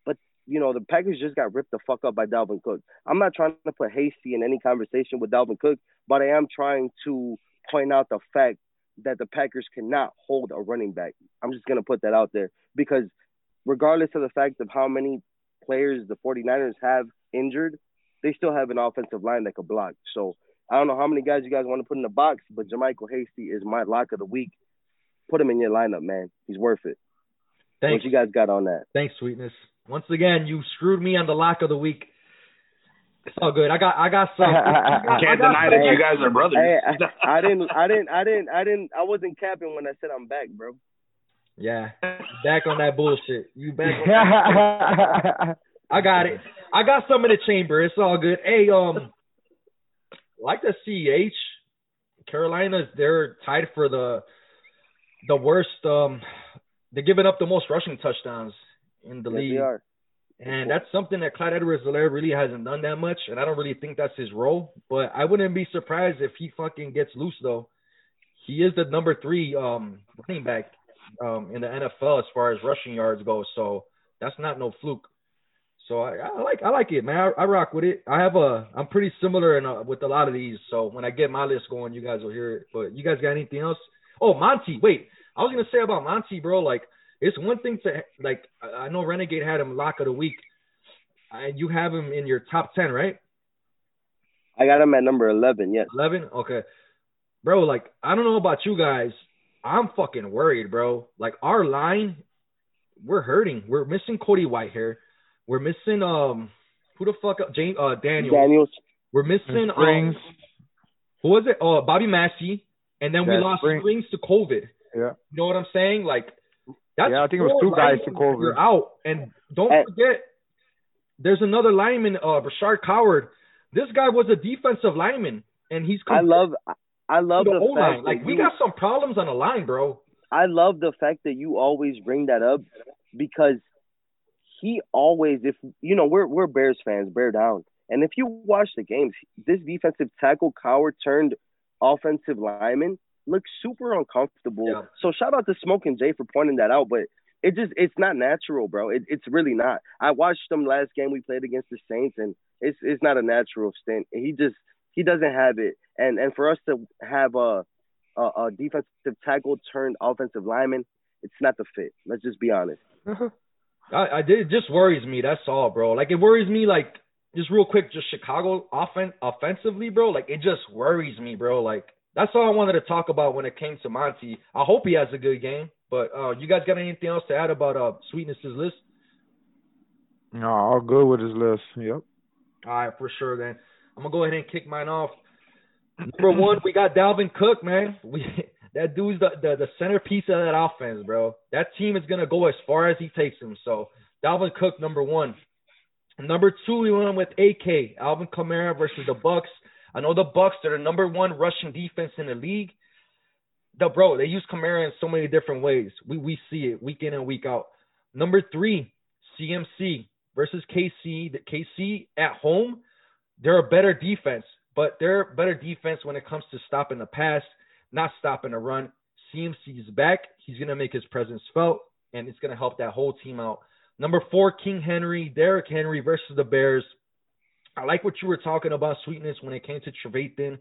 but you know the Packers just got ripped the fuck up by Dalvin Cook. I'm not trying to put Hasty in any conversation with Dalvin Cook, but I am trying to point out the fact that the Packers cannot hold a running back. I'm just gonna put that out there because regardless of the fact of how many players the 49ers have injured, they still have an offensive line that could block. So I don't know how many guys you guys want to put in the box, but JaMycal Hasty is my lock of the week. Put him in your lineup, man. He's worth it. Thanks. What you guys got on that? Thanks, sweetness. Once again, you screwed me on the lock of the week. It's all good. I got I got some. *laughs* I Can't got deny that you guys are brothers. Hey, I, I didn't I didn't I didn't I didn't I wasn't capping when I said I'm back, bro. Yeah, back on that bullshit. You back on that. *laughs* I got it. I got some in the chamber. It's all good. Hey, um, like the CH, Carolina's they're tied for the the worst. Um, they're giving up the most rushing touchdowns in the yes, league. And that's something that Clyde Edwards-Helaire really hasn't done that much, and I don't really think that's his role. But I wouldn't be surprised if he fucking gets loose though. He is the number three um running back um, in the NFL as far as rushing yards go. So that's not no fluke. So I, I like I like it, man. I, I, rock with it. I have a I'm pretty similar in a, with a lot of these. So when I get my list going, you guys will hear it. But you guys got anything else? Oh, Monty. Wait, I was gonna say about Monty, bro. Like it's one thing to like I know Renegade had him lock of the week, and you have him in your top ten, right? I got him at number eleven. Yes. Eleven. Okay, bro. Like I don't know about you guys. I'm fucking worried, bro. Like our line, we're hurting. We're missing Cody Whitehair. We're missing um who the fuck James uh Daniels. Daniels. We're missing Springs. Um, who was it? Uh Bobby Massey. And then we lost Springs. Springs to COVID. Yeah. You know what I'm saying? Like that's yeah, I think it was two guys to COVID. You're out. And don't hey. forget, there's another lineman, uh Rashard Coward. This guy was a defensive lineman, and he's. I love I love the, the fact like we got some problems on the line, bro. I love the fact that you always bring that up because he always, if you know, we're we're Bears fans, bear down. And if you watch the games, this defensive tackle Coward turned offensive lineman looks super uncomfortable. Yeah. So shout out to Smokin' Jay for pointing that out, but it just it's not natural, bro. It, it's really not. I watched them last game we played against the Saints, and it's it's not a natural stint. He just he doesn't have it. And and for us to have a a, a defensive tackle turned offensive lineman, it's not the fit. Let's just be honest. *laughs* I, I did. It just worries me. That's all, bro. Like it worries me. Like just real quick, just Chicago offen- offensively, bro. Like it just worries me, bro. Like that's all I wanted to talk about when it came to Monty. I hope he has a good game. But uh, you guys got anything else to add about uh Sweetness's list? No, all good with his list. Yep. All right, for sure. Then I'm gonna go ahead and kick mine off. Number one, we got Dalvin Cook, man. We *laughs* that dude's the, the the centerpiece of that offense, bro. That team is gonna go as far as he takes them. So Dalvin Cook, number one. Number two, we went with AK Alvin Kamara versus the Bucs. I know the Bucs they're the number one rushing defense in the league. The bro, they use Kamara in so many different ways. We we see it week in and week out. Number three, CMC versus KC. The KC at home, they're a better defense, but they're better defense when it comes to stopping the pass, not stopping the run. CMC is back. He's gonna make his presence felt, and it's gonna help that whole team out. Number four, King Henry, Derrick Henry versus the Bears. I like what you were talking about, sweetness, when it came to Trevathan,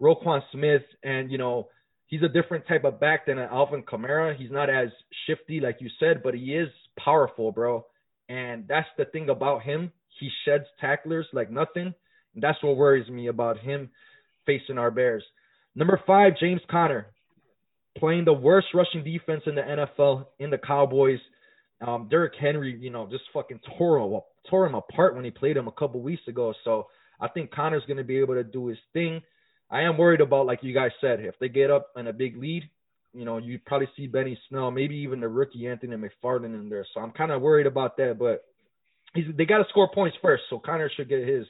Roquan Smith, and you know he's a different type of back than an Alvin Kamara. He's not as shifty like you said, but he is powerful, bro. And that's the thing about him. He sheds tacklers like nothing. And that's what worries me about him facing our Bears. Number five, James Conner, playing the worst rushing defense in the NFL in the Cowboys. Um, Derrick Henry, you know, just fucking tore him, tore him apart when he played him a couple weeks ago. So I think Conner's going to be able to do his thing. I am worried about, like you guys said, if they get up in a big lead, you know, you probably see Benny Snell, maybe even the rookie Anthony McFarland in there. So I'm kind of worried about that, but he's, they got to score points first. So Conner should get his.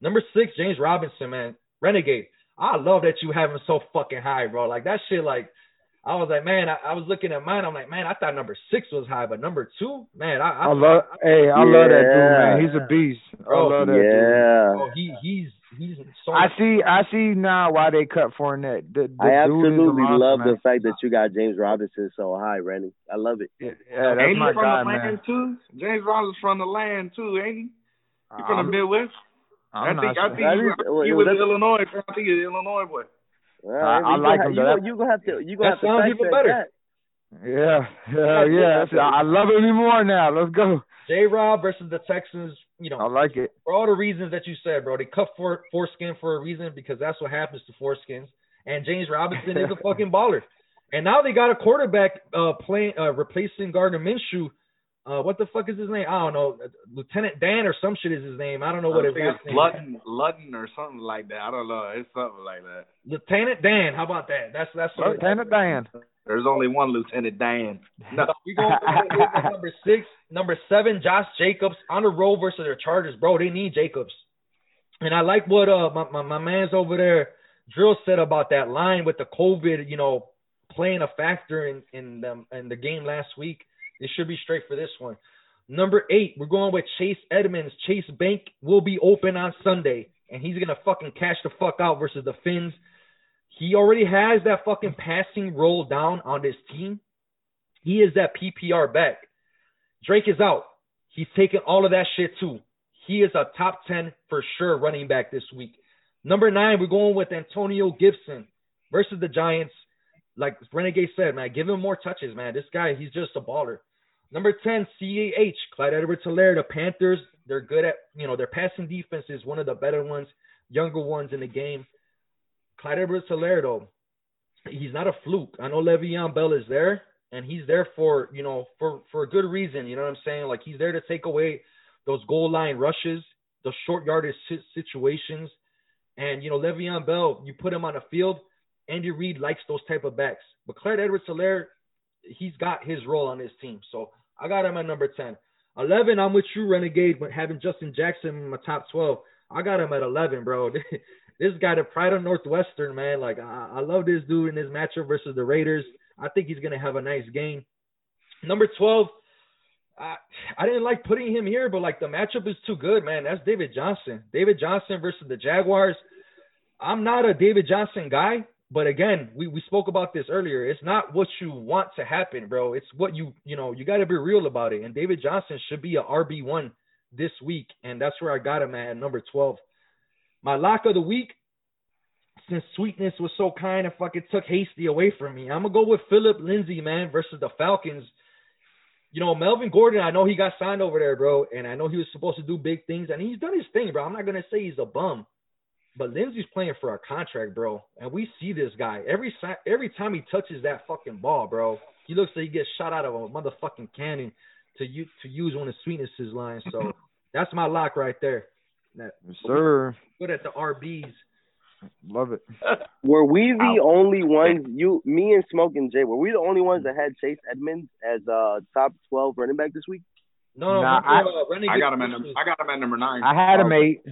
Number six, James Robinson, man, Renegade. I love that you have him so fucking high, bro. Like that shit, like I was like, man, I, I, was looking at mine. I'm like, man, I thought number six was high, but number two, man, I, I, I love. I, hey, I yeah. love that dude, man. He's a beast. Bro, I love that yeah. dude. Bro, he he's he's so. I see. I see now why they cut Fournette. The, the I absolutely monster, love man. the fact that you got James Robinson so high, Randy. I love it. Yeah, yeah that's ain't my he from guy, the land man. too? James Robinson's from the land too, ain't he? He from Um, the Midwest. I I'm think not I think That he, was- well, he was Illinois. I think he's an Illinois boy. Well, I- I like gonna him, ha- though. You, you gonna have to. You gonna That have to sounds even better. that. Yeah, yeah, yeah. That's, I love it even more now. Let's go. J. Rob versus the Texans. You know, I like it. for all the reasons that you said, bro. They cut for foreskin for a reason because that's what happens to foreskins. And James Robinson is a *laughs* fucking baller. And now they got a quarterback uh playing uh replacing Gardner Minshew. Uh, what the fuck is his name? I don't know. Lieutenant Dan or some shit is his name. I don't know what his last it's name. is. Luton, Luton or something like that. I don't know. It's something like that. Lieutenant Dan. How about that? That's that's what Lieutenant Dan. There's only one Lieutenant Dan. No, we go number six, number seven, Josh Jacobs on the road versus the Chargers, bro. They need Jacobs, and I like what uh my my, my man's over there, Drill said about that line with the COVID, you know, playing a factor in in the in the game last week. They should be straight for this one. Number eight, we're going with Chase Edmonds. Chase Bank will be open on Sunday, and he's gonna fucking cash the fuck out versus the Fins. He already has that fucking passing role down on this team. He is that PPR back. Drake is out. He's taking all of that shit too. He is a top 10 for sure running back this week. Number nine, we're going with Antonio Gibson versus the Giants. Like Renegade said, man, give him more touches, man. This guy, he's just a baller. Number 10, CAH, Clyde Edwards Helaire. The Panthers, they're good at, you know, their passing defense is one of the better ones, younger ones in the game. Clyde Edwards Helaire, though, he's not a fluke. I know Le'Veon Bell is there, and he's there for, you know, for, for a good reason. You know what I'm saying? Like, he's there to take away those goal line rushes, those short yardage situations. And, you know, Le'Veon Bell, you put him on the field, Andy Reid likes those type of backs. But Clyde Edwards Helaire, he's got his role on his team. So I got him at number 10. 11, I'm with you, Renegade, but having Justin Jackson in my top 12. I got him at 11, bro. *laughs* this guy, the pride of Northwestern, man. Like, I, I love this dude in this matchup versus the Raiders. I think he's going to have a nice game. Number 12, I, I didn't like putting him here, but like the matchup is too good, man. That's David Johnson. David Johnson versus the Jaguars. I'm not a David Johnson guy, but again, we, we spoke about this earlier. It's not what you want to happen, bro. It's what you you know, you gotta be real about it. And David Johnson should be a RB one this week, and that's where I got him at number twelve. My lock of the week, since Sweetness was so kind and fucking took Hasty away from me, I'm gonna go with Phillip Lindsay, man, versus the Falcons. You know, Melvin Gordon, I know he got signed over there, bro, and I know he was supposed to do big things, and he's done his thing, bro. I'm not gonna say he's a bum, but Lindsay's playing for a contract, bro, and we see this guy every every time he touches that fucking ball, bro. He looks like he gets shot out of a motherfucking cannon to use to use one of Sweetness's lines. So *laughs* that's my lock right there. That Yes, sir. good at the RBs. Love it. *laughs* Were we the only ones? You, me, and Smokin' Jay. Were we the only ones that had Chase Edmonds as uh top twelve running back this week? No, no, Nah, before, I- uh, Renegade I got him at number. I got him at number nine. I had him eight.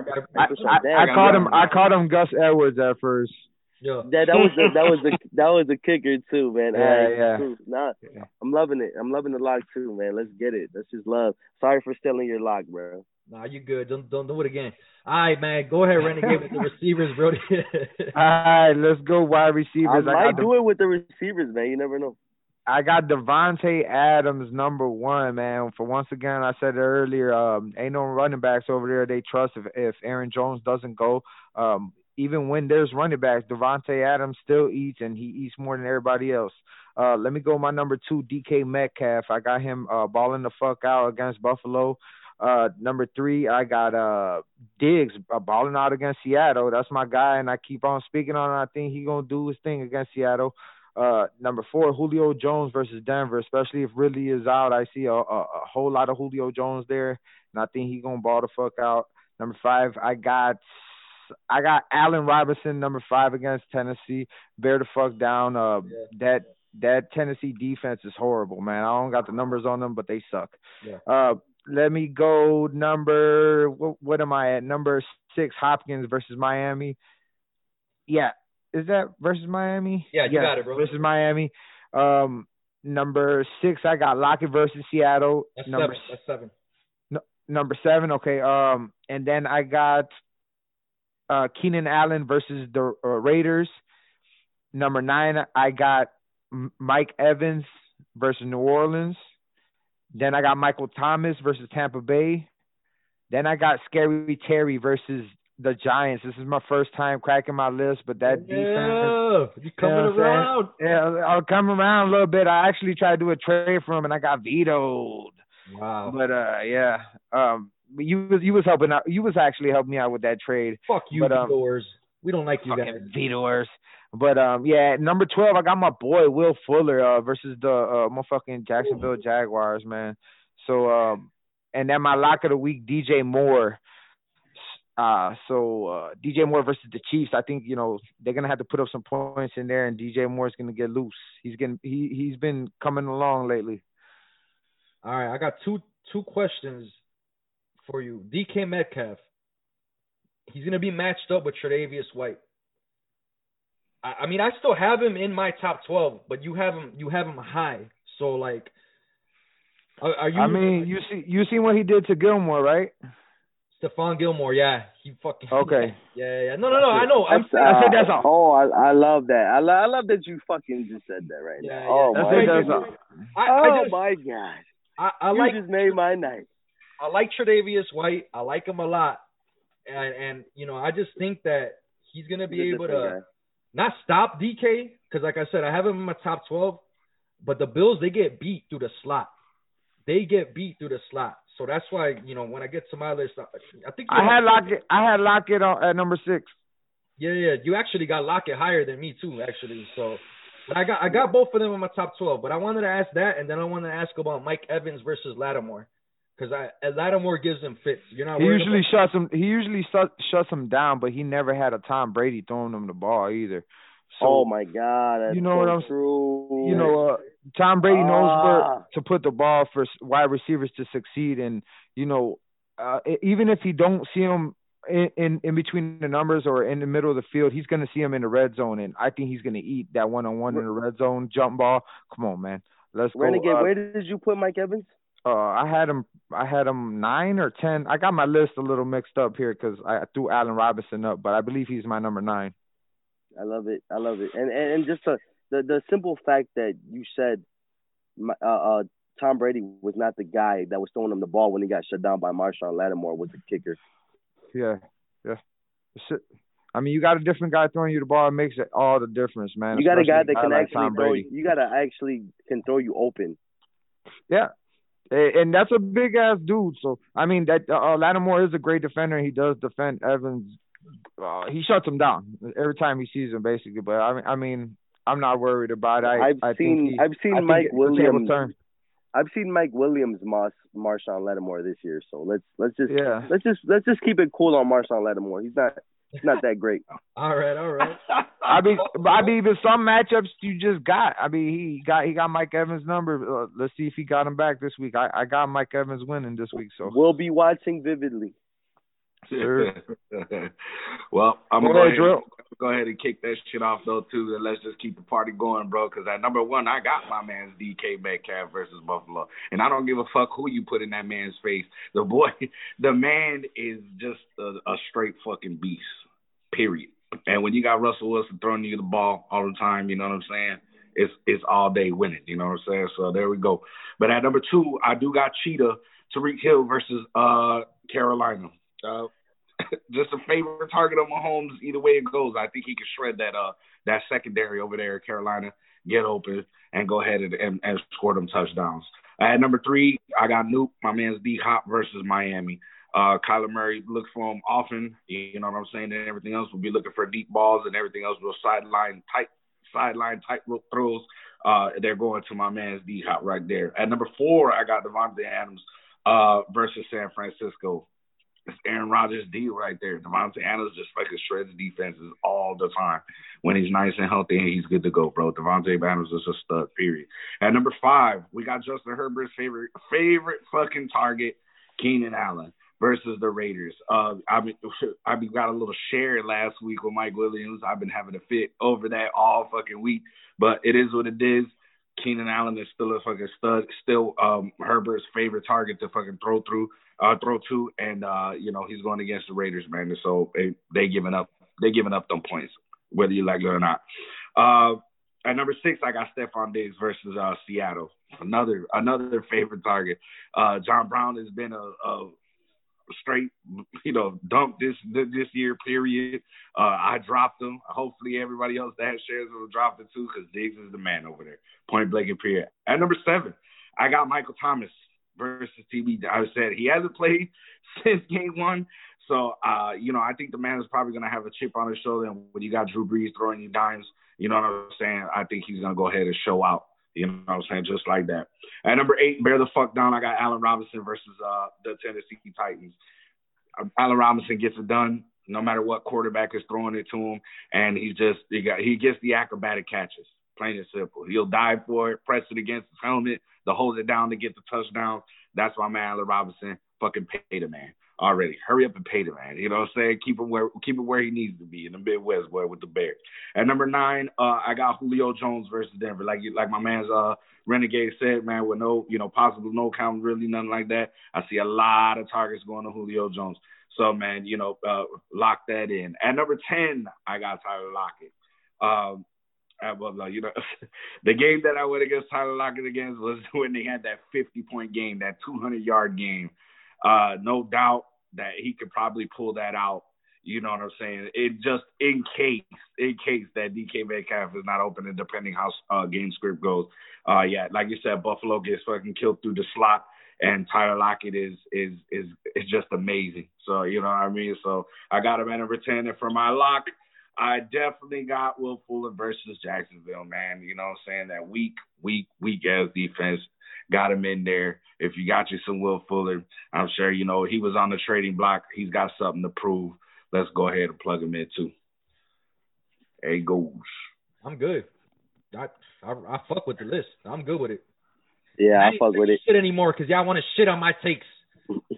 I I, I, Damn, I called him. him. I called him Gus Edwards at first. Yeah. That that was the, that was the *laughs* that was the kicker too, man. Yeah, Alright, yeah. cool. Nah, Yeah. I'm loving it. I'm loving the lock too, man. Let's get it. That's just love. Sorry for stealing your lock, bro. Nah, you good. Don't don't do it again. All right, man. Go ahead, Renegade with the *laughs* receivers, bro. *laughs* All right, let's go wide receivers. I, might got the, do it with the receivers, man. You never know. I got Davante Adams number one, man. For once again, I said earlier, um, ain't no running backs over there they trust if if Aaron Jones doesn't go. Um, even when there's running backs, Davante Adams still eats and he eats more than everybody else. Uh, let me go my number two, DK Metcalf. I got him uh, balling the fuck out against Buffalo. Uh, number three, I got uh Diggs uh, balling out against Seattle. That's my guy, and I keep on speaking on. it. I think he gonna do his thing against Seattle. Uh, number four, Julio Jones versus Denver, especially if Ridley is out. I see a, a, a whole lot of Julio Jones there, and I think he gonna ball the fuck out. Number five, I got I got Allen Robinson, number five against Tennessee. Bear the fuck down. Uh, that that Tennessee defense is horrible, man. I don't got the numbers on them, but they suck. Yeah. Uh, let me go number what, what am I at? Number six, Hopkins versus Miami. Yeah, is that versus Miami? Yeah, you got it, bro. Versus Miami. Um, number six, I got Lockett versus Seattle. That's number seven. That's seven. number seven. Okay. Um, and then I got uh Keenan Allen versus the uh, Raiders. Number nine, I got Mike Evans versus New Orleans. Then I got Michael Thomas versus Tampa Bay. Then I got Scary Terry versus the Giants. This is my first time cracking my list, but that defense. Yeah, you coming Yeah, I'm around. Yeah, I'll come around a little bit. I actually tried to do a trade for him, and I got vetoed. Wow. But uh, yeah, um, you was you was helping out. You was actually helping me out with that trade. Fuck you, but, um. We don't like you guys. Vetoers. But um, yeah, number twelve, I got my boy Will Fuller uh versus the uh motherfucking Jacksonville Jaguars, man. So um, and then my lock of the week, DJ Moore. Uh, so uh, DJ Moore versus the Chiefs. I think you know they're gonna have to put up some points in there, and DJ Moore's gonna get loose. He's getting he he's been coming along lately. All right, I got two two questions for you. DK Metcalf. He's gonna be matched up with Tre'Davious White. I, I mean, I still have him in my top twelve, but you have him you have him high. So like, are, are you? I mean, you see you seen what he did to Gilmore, right? Stephon Gilmore, yeah, he fucking *laughs* Okay. Yeah, yeah. No, no, no. I know. I'm saying. I said uh, that's all. Oh, I, I love that. I, lo- I love that you fucking just said that right Yeah, now. Oh yeah. That's my god. that's all. I, I oh just, my god. I, I you like just made my night. I like Tre'Davious White. I like him a lot, and and you know I just think that he's gonna be He's able to guy. not stop DK because like I said I have him in my top twelve, but the Bills they get beat through the slot. They get beat through the slot, so that's why you know when I get to my list, I, I think I had Lockett. I had Lockett on, at number six. yeah yeah you actually got Lockett higher than me too actually. So but I got I got both of them in my top twelve, but I wanted to ask that, and then I wanted to ask about Mike Evans versus Lattimore. Because I uh, Lattimore gives him fits. You're not He usually about- shuts him. He usually shut, shuts him down, but he never had a Tom Brady throwing him the ball either. So oh my god. That's you know so what I'm- true. you know, uh, Tom Brady knows Ah. where to put the ball for wide receivers to succeed, and you know, uh, even if he don't see him in, in in between the numbers or in the middle of the field, he's gonna see him in the red zone, and I think he's gonna eat that one on one in the red zone jump ball. Come on, man, let's go. Renegade, uh, where did you put Mike Evans? uh, I had him. I had him nine or ten. I got my list a little mixed up here because I threw Allen Robinson up, but I believe he's my number nine. I love it. I love it. And and, and just uh the the simple fact that you said my- uh, uh Tom Brady was not the guy that was throwing him the ball when he got shut down by Marshon Lattimore was the kicker. Yeah, yeah. I mean, you got a different guy throwing you the ball. It makes it all the difference, man. You got a guy that can like actually throw. Brady. You got to actually can throw you open. Yeah. And that's a big ass dude. So I mean, that uh, Lattimore is a great defender. He does defend Evans. Uh, he shuts him down every time he sees him, basically. But I mean, I mean, I'm not worried about it. I, I've I seen he- I've seen I think Mike it's a table Williams. turn. I've seen Mike Williams Moss Marshon Lattimore this year. So let's let's just Yeah. let's just let's just keep it cool on Marshon Lattimore. He's not he's not that great. *laughs* all right, all right. *laughs* I mean, I mean, even some matchups you just got. I mean, he got he got Mike Evans' number. Uh, let's see if he got him back this week. I, I got Mike Evans winning this week, so We'll be watching vividly. Sure. *laughs* well, I'm Go gonna go go ahead and kick that shit off though too, and let's just keep the party going, bro. Because at number one, I got my man's DK Metcalf versus Buffalo, and I don't give a fuck who you put in that man's face. The boy, *laughs* the man is just a, a straight fucking beast. Period. And when you got Russell Wilson throwing you the ball all the time, you know what I'm saying? It's it's all day winning. You know what I'm saying? So there we go. But at number two, I do got Cheetah Tyreek Hill versus uh Carolina. *laughs* Just a favorite target of Mahomes. Either way it goes, I think he can shred that uh that secondary over there, at Carolina, get open and go ahead and, and, and score them touchdowns. At number three, I got Nuke, my man's D Hop versus Miami. Uh, Kyler Murray looks for him often, you know what I'm saying, and everything else will be looking for deep balls and everything else will sideline tight, sideline tightrope throws. Uh, they're going to my man's D Hop right there. At number four, I got Davante Adams uh, versus San Francisco. It's Aaron Rodgers' deal right there. Davante Adams just fucking shreds defenses all the time. When he's nice and healthy, he's good to go, bro. Davante Adams is a stud, period. At number five, we got Justin Herbert's favorite favorite fucking target, Keenan Allen versus the Raiders. Uh, I mean, *laughs* I mean, got a little share last week with Mike Williams. I've been having a fit over that all fucking week, but it is what it is. Keenan Allen is still a fucking stud, still um Herbert's favorite target to fucking throw through, uh, throw to, and uh, you know he's going against the Raiders, man. And so they they giving up, they giving up them points, whether you like it or not. Uh, at number six, I got Stefon Diggs versus uh, Seattle. Another another favorite target. Uh, John Brown has been a, a straight, you know, dump this this year. Period. Uh, I dropped him. Hopefully, everybody else that has shares will drop it too, because Diggs is the man over there. Point blank and period. At number seven, I got Michael Thomas versus TB. I said he hasn't played *laughs* since game one. So, uh, you know, I think the man is probably going to have a chip on his shoulder. And when you got Drew Brees throwing you dimes, you know what I'm saying? I think he's going to go ahead and show out. You know what I'm saying? Just like that. At number eight, bear the fuck down. I got Allen Robinson versus uh, the Tennessee Titans. Allen Robinson gets it done no matter what quarterback is throwing it to him, and he just he got he gets the acrobatic catches. Plain and simple. He'll dive for it, press it against his helmet, to hold it down to get the touchdown. That's why man Allen Robinson fucking paid the man already. Hurry up and pay the man. You know what I'm saying? Keep him where keep him where he needs to be in the Midwest, boy, with the Bears. At number nine, uh, I got Julio Jones versus Denver. Like like my man's uh Renegade said, man, with no, you know, possible no count, really nothing like that. I see a lot of targets going to Julio Jones. So man, you know, uh, lock that in. At number ten, I got Tyler Lockett. Um, you know, *laughs* the game that I went against Tyler Lockett against was *laughs* when they had that 50 point game, that 200 yard game. Uh, no doubt that he could probably pull that out. You know what I'm saying? It just in case, in case that DK Metcalf is not open, and depending how uh, game script goes. Uh, yeah, like you said, Buffalo gets fucking killed through the slot, and Tyler Lockett is is is is just amazing. So you know what I mean. So I got him at number ten, and for my lock, I definitely got Will Fuller versus Jacksonville, man. You know what I'm saying? That weak, weak, weak ass defense got him in there. If you got you some Will Fuller, I'm sure you know he was on the trading block. He's got something to prove. Let's go ahead and plug him in too. There he goes. I'm good. I, I I fuck with the list. I'm good with it. Yeah, I ain't fuck with it. Shit anymore because y'all want to shit on my takes.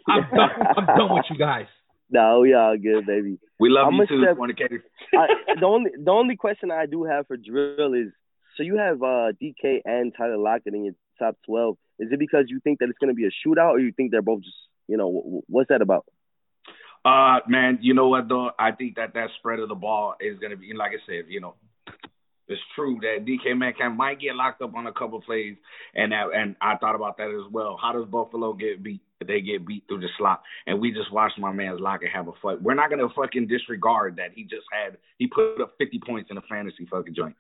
I'm *laughs* done. I'm done with you guys. No, we all good, baby. We love I'ma you too, step- fornicator. I, the only the only question I do have for Drill is so you have uh, DK and Tyler Lockett in your top twelve. Is it because you think that it's going to be a shootout, or you think they're both just you know wh- wh- what's that about? Uh, man, you know what though? I think that that spread of the ball is gonna be, like I said, you know, it's true that DK Metcalf might get locked up on a couple plays, and that, and I thought about that as well. How does Buffalo get beat? They get beat through the slot, and we just watched my man's Lockett have a fight. We're not gonna fucking disregard that he just had he put up 50 points in a fantasy fucking joint.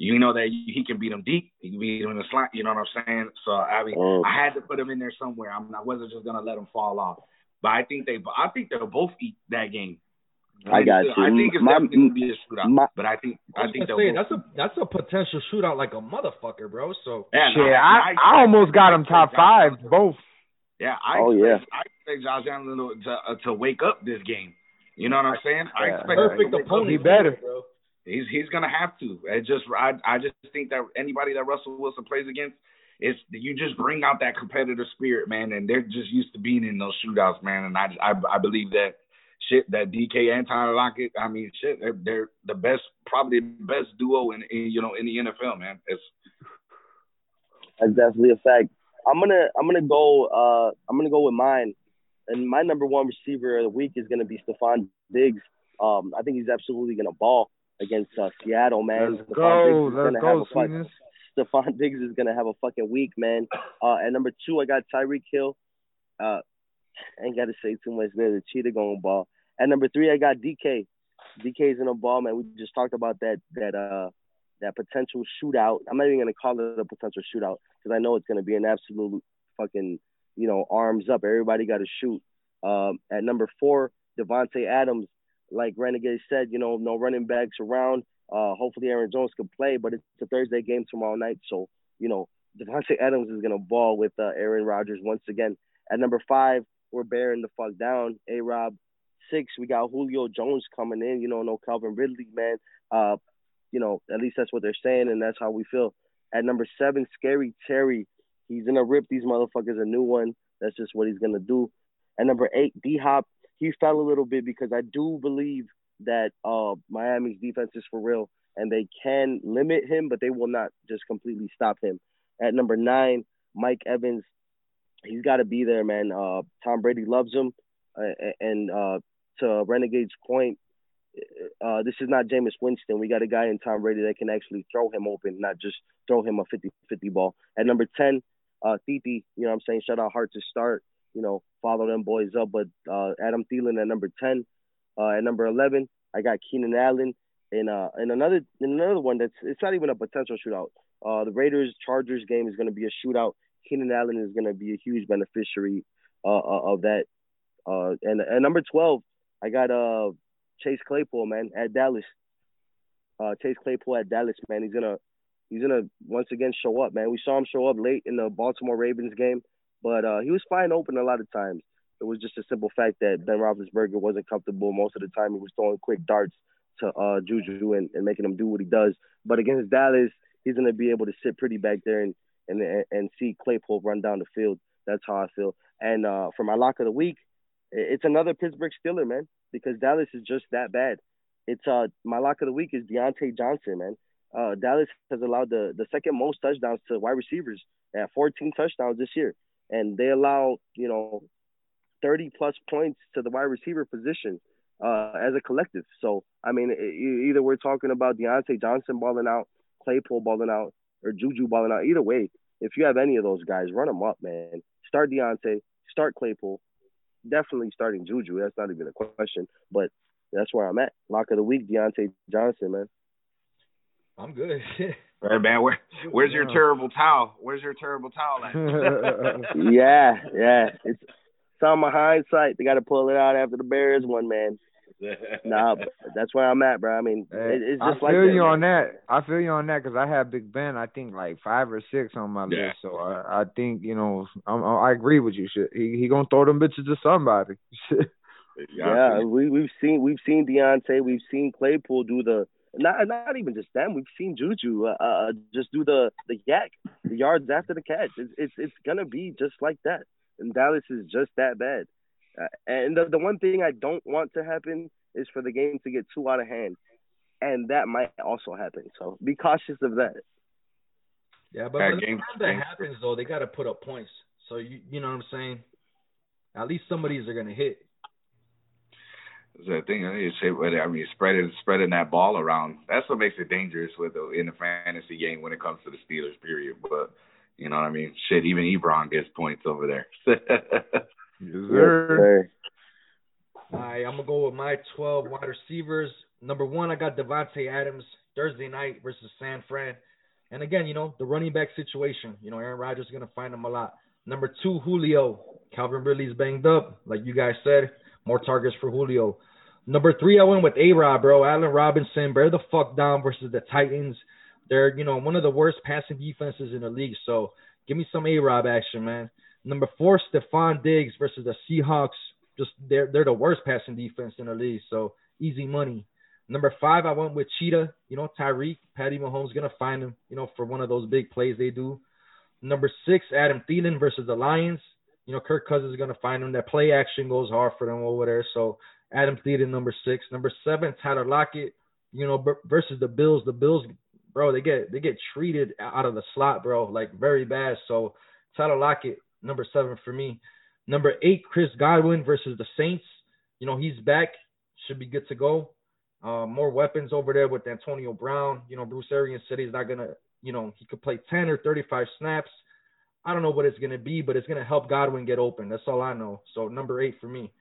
You know that he can beat him deep. He can beat him in the slot. You know what I'm saying? So I mean, Oh. I had to put him in there somewhere. I'm, I wasn't just gonna let him fall off. But I think they, I think they'll both eat that game. I got you. I think it's My- definitely gonna be a shootout. my- but I think, I I think say that's a that's a potential shootout like a motherfucker, bro. So yeah, Shit, no, I, I almost got him top five, both. Yeah, I Oh, expect, yeah. I expect Josh Allen to, to, uh, to wake up this game. You know what I'm saying? I Yeah. expect Perfect opponent. Be better. bro. He's he's gonna have to. It just I I just think that anybody that Russell Wilson plays against, it's you just bring out that competitive spirit, man. And they're just used to being in those shootouts, man. And I I, I believe that shit that DK and Tyler Lockett. I mean, shit, they're, they're the best, probably the best duo in, in you know in the NFL, man. It's That's definitely a fact. I'm gonna I'm gonna go uh I'm gonna go with mine. And my number one receiver of the week is gonna be Stefon Diggs. Um I think he's absolutely gonna ball against uh, Seattle, man. Let's Stefon go. Diggs is Let's gonna go, have a fuck- Stevens. Stefon Diggs is gonna have a fucking week, man. Uh at number two I got Tyreek Hill. Uh I ain't gotta say too much there. The cheetah going ball. At number three I got DK. DK's in a ball, man. We just talked about that that uh that potential shootout. I'm not even gonna call it a potential shootout because I know it's gonna be an absolute fucking you know arms up. Everybody got to shoot. Um, at number four, Davante Adams. Like Renegade said, you know, no running backs around. Uh, hopefully Aaron Jones can play, but it's a Thursday game tomorrow night, so you know Davante *laughs* Adams is gonna ball with uh, Aaron Rodgers once again. At number five, we're bearing the fuck down. A Rob. Six, we got Julio Jones coming in. You know, no Calvin Ridley, man. Uh, you know, at least that's what they're saying, and that's how we feel. At number seven, Scary Terry. He's gonna rip these motherfuckers a new one. That's just what he's gonna do. At number eight, D Hop. He fell a little bit because I do believe that uh, Miami's defense is for real, and they can limit him, but they will not just completely stop him. At number nine, Mike Evans. He's got to be there, man. Uh, Tom Brady loves him, uh, and uh, to Renegade's point, uh, this is not Jameis Winston. We got a guy in Tom Brady that can actually throw him open, not just throw him a 50-50 ball. At number 10, uh, Titi, you know what I'm saying? Shout out Hart to start, you know, follow them boys up. But uh, Adam Thielen at number 10. Uh, at number 11, I got Keenan Allen. And, uh, and another another one that's it's not even a potential shootout. Uh, the Raiders Chargers game is going to be a shootout. Keenan Allen is going to be a huge beneficiary uh, of that. Uh, and at number 12, I got uh, Chase Claypool, man, at Dallas. Uh, Chase Claypool at Dallas, man. He's gonna he's gonna once again show up, man. We saw him show up late in the Baltimore Ravens game, but uh, he was flying open a lot of times. It was just a simple fact that Ben Roethlisberger wasn't comfortable most of the time. He was throwing quick darts to uh, Juju and, and making him do what he does. But against Dallas, he's gonna be able to sit pretty back there and and and see Claypool run down the field. That's how I feel. And uh, for my lock of the week, it's another Pittsburgh Steeler, man, because Dallas is just that bad. It's uh my lock of the week is Diontae Johnson, man. Uh, Dallas has allowed the the second most touchdowns to wide receivers at 14 touchdowns this year, and they allow you know 30 plus points to the wide receiver position uh, as a collective. So I mean, it, either we're talking about Diontae Johnson balling out, Claypool balling out, or Juju balling out. Either way, if you have any of those guys, run them up, man. Start Diontae, start Claypool, definitely starting Juju. That's not even a question. But that's where I'm at. Lock of the week, Diontae Johnson, man. I'm good. *laughs* Hey man, where where's your terrible towel? Where's your terrible towel at? *laughs* yeah, yeah. It's it's on my hindsight. They got to pull it out after the Bears one, man. *laughs* Nah, that's where I'm at, bro. I mean, Hey, it, it's I just feel like that, you man. on that. I feel you on that because I have Big Ben. I think like five or six on my Yeah. list. So I, I think you know I'm, I agree with you. Shit, he he gonna throw them bitches to somebody. *laughs* Yeah, we we've seen we've seen Diontae, we've seen Claypool do the not not even just them. We've seen Juju uh, uh just do the the yak, the yards after the catch. It's it's it's gonna be just like that. And Dallas is just that bad. Uh, and the the one thing I don't want to happen is for the game to get too out of hand, and that might also happen. So be cautious of that. Yeah, but Yeah, by the game- time that game- happens, though, they got to put up points. So you you know what I'm saying? At least some of these are gonna hit. That's the thing. It's, I mean, spreading spreading that ball around. That's what makes it dangerous with the, in the fantasy game when it comes to the Steelers. Period. But you know what I mean? Shit, even Ebron gets points over there. Yes, *laughs* Yes, sir. sir. All right, I'm gonna go with my 12 wide receivers. Number one, I got Davante Adams Thursday night versus San Fran. And again, you know the running back situation. You know Aaron Rodgers is gonna find him a lot. Number two, Julio. Calvin Ridley's banged up, like you guys said. More targets for Julio. Number three, I went with A Rod, bro. Allen Robinson, bear the fuck down versus the Titans. They're, you know, one of the worst passing defenses in the league. So give me some A Rob action, man. Number four, Stefon Diggs versus the Seahawks. just they're they're the worst passing defense in the league. So easy money. Number five, I went with Cheetah. You know, Tyreek. Patty Mahomes gonna find him. You know, for one of those big plays they do. Number six, Adam Thielen versus the Lions. You know, Kirk Cousins is gonna find them. That play action goes hard for them over there. So Adam Thielen, number six. Number seven, Tyler Lockett. You know, versus the Bills. The Bills, bro, they get they get treated out of the slot, bro, like very bad. So Tyler Lockett, number seven for me. Number eight, Chris Godwin versus the Saints. You know, he's back. Should be good to go. Uh, more weapons over there with Antonio Brown. You know, Bruce Arians said he's not gonna, you know, he could play 10 or 35 snaps. I don't know what it's gonna be, but it's gonna help Godwin get open. That's all I know. So number eight for me.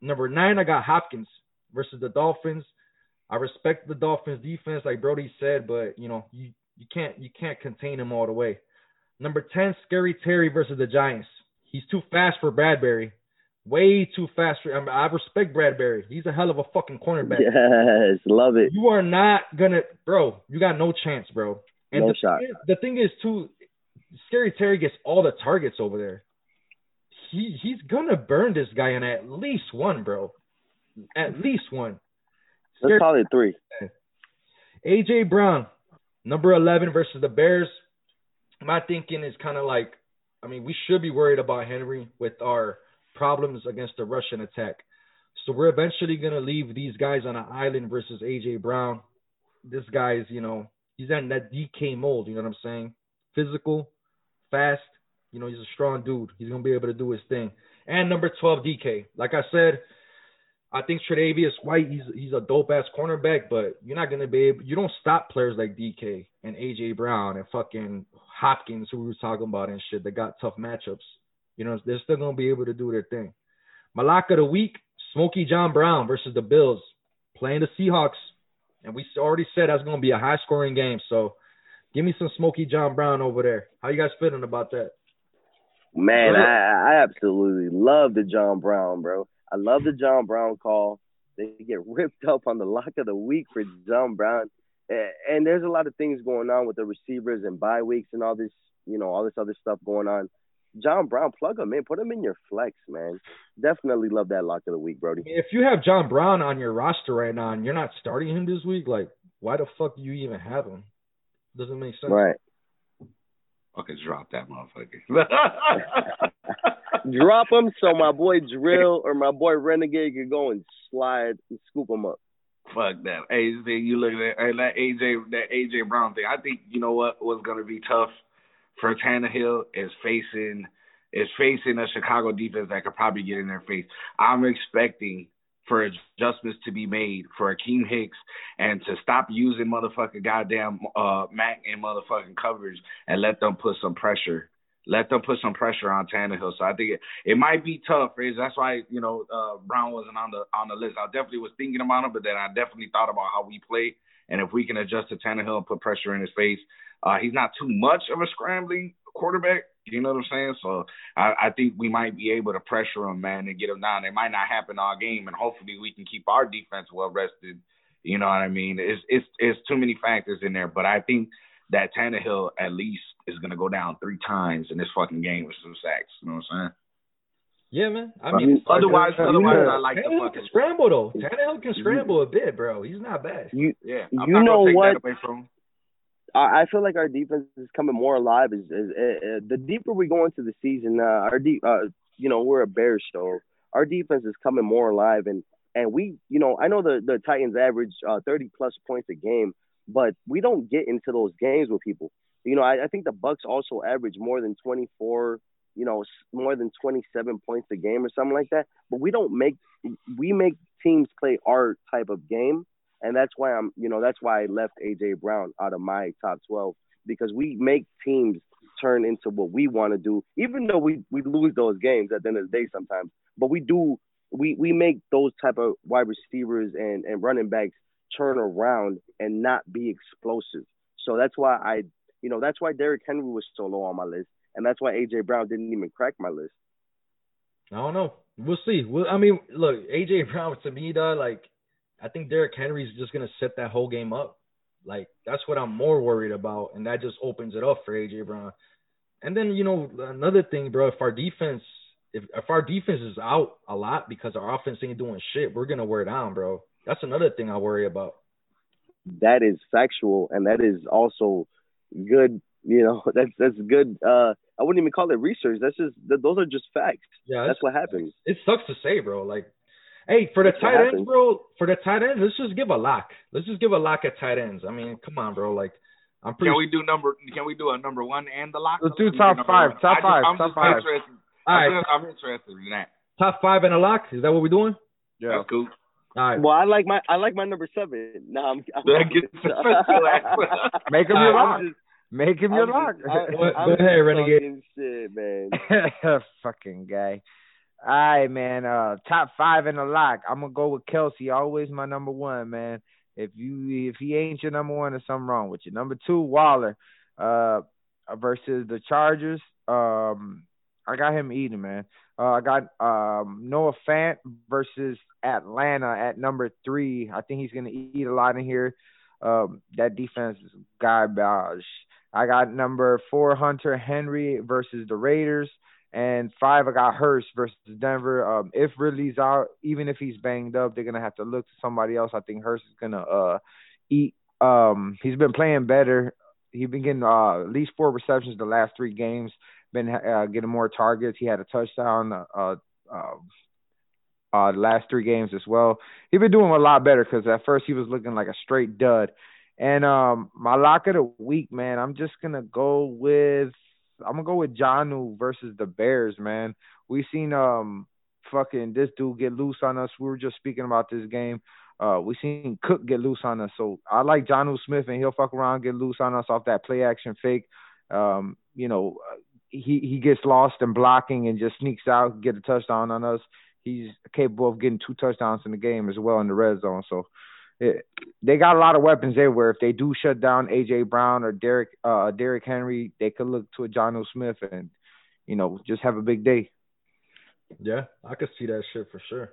Number nine, I got Hopkins versus the Dolphins. I respect the Dolphins defense, like Brody said, but you know, you you can't you can't contain him all the way. Number 10, Scary Terry versus the Giants. He's too fast for Bradberry. Way too fast for I, mean, I respect Bradberry. He's a hell of a fucking cornerback. Yes, love it. You are not gonna bro, you got no chance, bro. And no the shot. Thing is, the thing is too Scary Terry gets all the targets over there. He he's gonna burn this guy in at least one, bro. At least one. Let's call it three. AJ Brown, number eleven versus the Bears my thinking is kind of like, I mean, we should be worried about Henry with our problems against the Russian attack. So we're eventually gonna leave these guys on an island versus AJ Brown. This guy's, you know, he's in that DK mold. You know what I'm saying? Physical, fast. You know, he's a strong dude. He's gonna be able to do his thing. And number 12, DK. Like I said, I think Tre'Davious White, he's he's a dope ass cornerback, but you're not gonna be able. You don't stop players like DK and AJ Brown and fucking Hopkins, who we were talking about and shit. That got tough matchups. You know, they're still gonna be able to do their thing. My lock of the week: Smokey John Brown versus the Bills, playing the Seahawks, and we already said that's gonna be a high scoring game. So, give me some Smokey John Brown over there. How you guys feeling about that? Man, I, I absolutely love the John Brown, bro. I love the John Brown call. They get ripped *laughs* up on the lock of the week for John Brown. And there's a lot of things going on with the receivers and bye weeks and all this, you know, all this other stuff going on. John Brown, plug him in, put him in your flex, man. Definitely love that lock of the week, Brody. If you have John Brown on your roster right now and you're not starting him this week, like, why the fuck do you even have him? Doesn't make sense. Right. Okay, drop that motherfucker. *laughs* drop him so my boy Drill or my boy Renegade can go and slide and scoop him up. Fuck that. Hey, you look at that, that AJ that AJ Brown thing. I think you know what was going to be tough for Tannehill is facing is facing a Chicago defense that could probably get in their face. I'm expecting for adjustments to be made for Akiem Hicks and to stop using motherfucking goddamn uh Mac and motherfucking coverage and let them put some pressure. Let them put some pressure on Tannehill. So I think it, it might be tough. Is that's why you know uh, Brown wasn't on the on the list. I definitely was thinking about him, but then I definitely thought about how we play and if we can adjust to Tannehill and put pressure in his face. Uh, he's not too much of a scrambling quarterback, you know what I'm saying? So I, I think we might be able to pressure them, man, and get them down. It might not happen all game, and hopefully we can keep our defense well rested. You know what I mean? It's it's it's too many factors in there, but I think that Tannehill at least is gonna go down three times in this fucking game with some sacks. You know what I'm saying? Yeah, man. I mean, otherwise, uh, otherwise, yeah. I like Tannehill the fucking can scramble though. Tannehill can scramble a bit, bro. He's not bad. You yeah. I'm you not know gonna take what? That away from him. I feel like our defense is coming more alive. Is, is, uh, the deeper we go into the season, uh, our deep, uh, you know, we're a Bears show. Our defense is coming more alive, and and we, you know, I know the the Titans average uh, 30 plus points a game, but we don't get into those games with people. You know, I, I think the Bucs also average more than 24, you know, more than 27 points a game or something like that. But we don't make we make teams play our type of game and that's why I'm, you know, that's why I left AJ Brown out of my top 12 because we make teams turn into what we want to do, even though we we lose those games at the end of the day sometimes. But we do, we we make those type of wide receivers and and running backs turn around and not be explosive. So that's why I, you know, that's why Derrick Henry was so low on my list, and that's why AJ Brown didn't even crack my list. I don't know. We'll see. Well, I mean, look, AJ Brown to me, though, like I think Derrick Henry's just gonna set that whole game up. Like that's what I'm more worried about, and that just opens it up for AJ Brown. And then you know another thing, bro. If our defense if if our defense is out a lot because our offense ain't doing shit, we're gonna wear down, bro. That's another thing I worry about. That is factual, and that is also good. You know, *laughs* that's that's good. Uh, I wouldn't even call it research. That's just those are just facts. Yeah, that's what happens. It sucks to say, bro. Like, hey, for the That's tight ends, happens. bro. For the tight ends, let's just give a lock. Let's just give a lock at tight ends. I mean, come on, bro. Like, I'm pretty. Can we do number? Can we do a number one and the lock? Let's do Number top one. five, top I just- five, top five. Interested. All I'm, I'm interested in that. top five and a lock. Is that what we're doing? Yeah. That's cool. All right. Well, I like my I like my number seven. No, I'm. I'm That gets. Make him your lock. Just- Make him your I'm lock. just- I'm- Go- go I'm ahead, just Renegade. Shit, man. *laughs* Fucking guy. All right, man. Uh, top five in the lock. I'm gonna go with Kelce. Always my number one, man. If you if he ain't your number one, there's something wrong with you. Number two, Waller. Uh, versus the Chargers. Um, I got him eating, man. Uh, I got um Noah Fant versus Atlanta at number three. I think he's gonna eat a lot in here. Um, that defense is garbage. I got number four Hunter Henry versus the Raiders, and five I got Hurst versus Denver. Um, if Ridley's out, even if he's banged up, they're gonna have to look to somebody else. I think Hurst is gonna uh eat. Um, he's been playing better. He's been getting uh, at least four receptions the last three games. Been uh, getting more targets. He had a touchdown. Uh, uh, uh, the last three games as well. He's been doing a lot better because at first he was looking like a straight dud. And um, my lock of the week, man, I'm just gonna go with I'm gonna go with Jonnu versus the Bears, man. We seen um fucking this dude get loose on us. We were just speaking about this game. Uh, we seen Cook get loose on us, so I like Jonnu Smith, and he'll fuck around, get loose on us off that play action fake. Um, you know, he he gets lost in blocking and just sneaks out, get a touchdown on us. He's capable of getting two touchdowns in the game as well in the red zone. So it, they got a lot of weapons there. Where if they do shut down AJ Brown or Derek uh Derrick Henry, they could look to a Jonnu Smith and you know just have a big day. Yeah, I could see that shit for sure.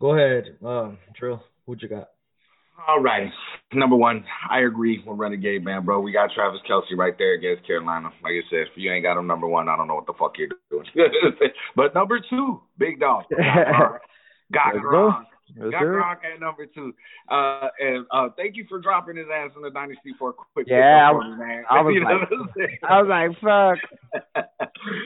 Go ahead, um, Drill. What you got? All right. Number one, I agree with Renegade, man, bro. We got Travis Kelce right there against Carolina. Like I said, if you ain't got him number one, I don't know what the fuck you're doing. *laughs* but number two, big dog. *laughs* Got Let's. Gronk. Yes, Got sir. Gronk at number two. Uh, and uh, thank you for dropping his ass in the Dynasty for a quick Yeah, for me, man. I *laughs* was You like-? I was like, fuck. *laughs*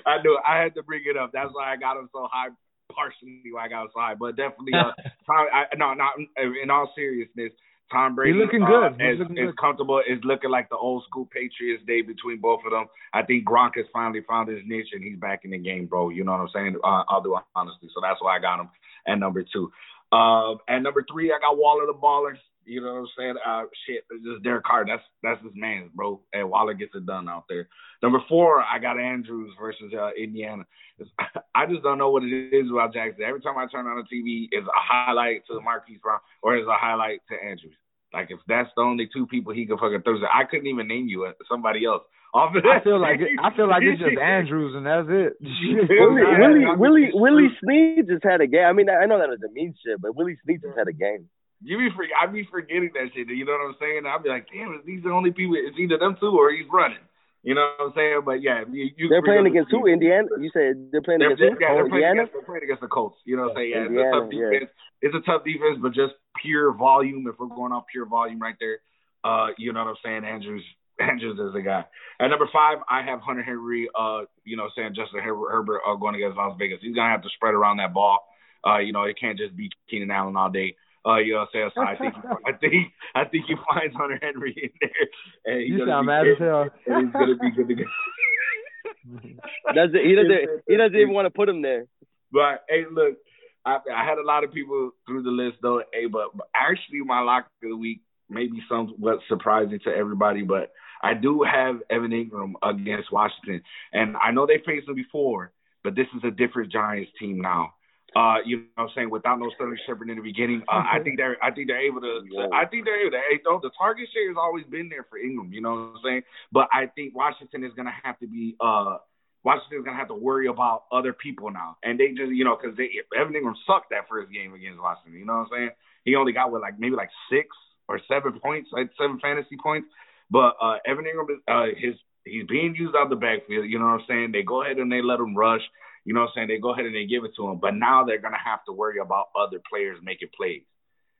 I knew it. I had to bring it up. That's why I got him so high. Partially why I got him so high, but definitely, uh, *laughs* Tom, I, no, not in all seriousness. Tom Brady looking uh, good. He's is, looking is good. comfortable. Is looking like the old school Patriots day between both of them. I think Gronk has finally found his niche and he's back in the game, bro. You know what I'm saying? Uh, I'll do it honestly. So that's why I got him at number two. Um, at number three, I got Waller the baller. You know what I'm saying? Uh, shit, it's just Derek Carr. That's that's his man, bro. And Waller gets it done out there. Number four, I got Andrews versus uh, Indiana. It's- *laughs* I just don't know what it is about Jackson. Every time I turn on the TV, it's a highlight to Marquise Brown or it's a highlight to Andrews. Like if that's the only two people he can fucking throw, I couldn't even name you uh, somebody else. Off of I feel like it, I feel like it's just Andrews and that's it. *laughs* *laughs* Willie, Willie, Willie, Willie Snead just had a game. I mean, I know that a mean shit, but Willie Snead just had a game. You be for, I be forgetting that shit. You know what I'm saying? I'll be like, damn, is these the only people? It's either them two or he's running. You know what I'm saying? But yeah, you, you They're playing against who? Indiana? You said they're playing They're, against yeah, they're playing Indiana? against they're playing against the Colts. You know what I'm saying? Yeah, it's a Indiana, tough yeah. defense. It's a tough defense, but just pure volume. If we're going off pure volume right there, uh, you know what I'm saying? Andrews Andrews is the guy. At number five, I have Hunter Henry. Uh, you know, saying Justin Herbert, Herbert uh, going against Las Vegas. He's gonna have to spread around that ball. Uh, you know, it can't just be Keenan Allen all day. Uh, you know what I'm saying? So I think I think I think he finds Hunter Henry in there. And he's You gonna sound be mad good, as hell. And he's gonna be good to go. *laughs* Does it, he doesn't. He doesn't even want to put him there. But hey, look, I, I had a lot of people through the list though. Hey, but, but actually, my lock of the week may be somewhat surprising to everybody, but I do have Evan Engram against Washington, and I know they faced him before, but this is a different Giants team now. Uh, you know what I'm saying? Without no Sterling Shepard in the beginning, uh, I think they're I think they're able to. I think they're able to. Hey, though, the target share has always been there for Engram. You know what I'm saying? But I think Washington is gonna have to be. Uh, Washington's gonna have to worry about other people now, and they just you know because they Evan Engram sucked that first game against Washington. You know what I'm saying? He only got with like maybe like six or seven points, like seven fantasy points. But uh, Evan Engram, is, uh, his he's being used out of the backfield. You know what I'm saying? They go ahead and they let him rush. You know what I'm saying? They go ahead and they give it to him, but now they're gonna have to worry about other players making plays.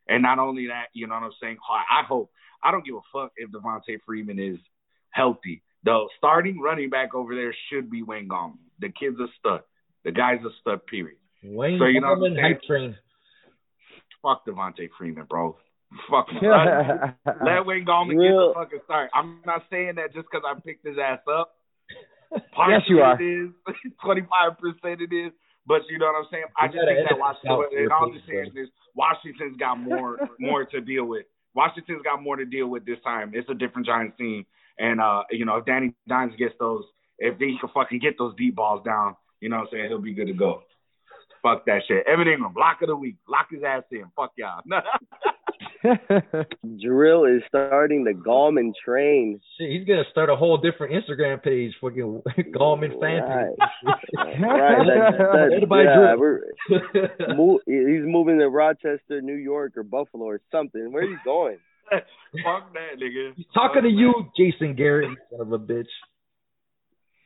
And not only that, you know what I'm saying? I hope I don't give a fuck if Devonta Freeman is healthy. The starting running back over there should be Wayne Gallman. The kid's a stud. The guy's a stud. Period. Wayne so, you know Gallman hype train. Fuck Devonta Freeman, bro. Fuck him. let, *laughs* let Wayne Gallman Real. get the fucking start. I'm not saying that just because I picked his ass up. Partially *laughs* yes, you are. It is. *laughs* Twenty five percent it is. But you know what I'm saying? I just think that Washington, in all the seriousness, Washington's got more more to deal with. Washington's got more to deal with this time. It's a different Giants team, and uh, you know if Danny Dimes gets those, if he can fucking get those deep balls down, you know what I'm saying, he'll be good to go. Fuck that shit. Evan Engram, lock of the week. Lock his ass in. Fuck y'all. *laughs* Drill is starting the Gallman train. Shit, he's gonna start a whole different Instagram page, fucking *laughs* Gallman fan right. *laughs* right. That, that, yeah, move, he's moving to Rochester, New York, or Buffalo, or something. Where are you going? Fuck that, nigga. He's talking Fuck to you, Jason Garrett, son of a bitch.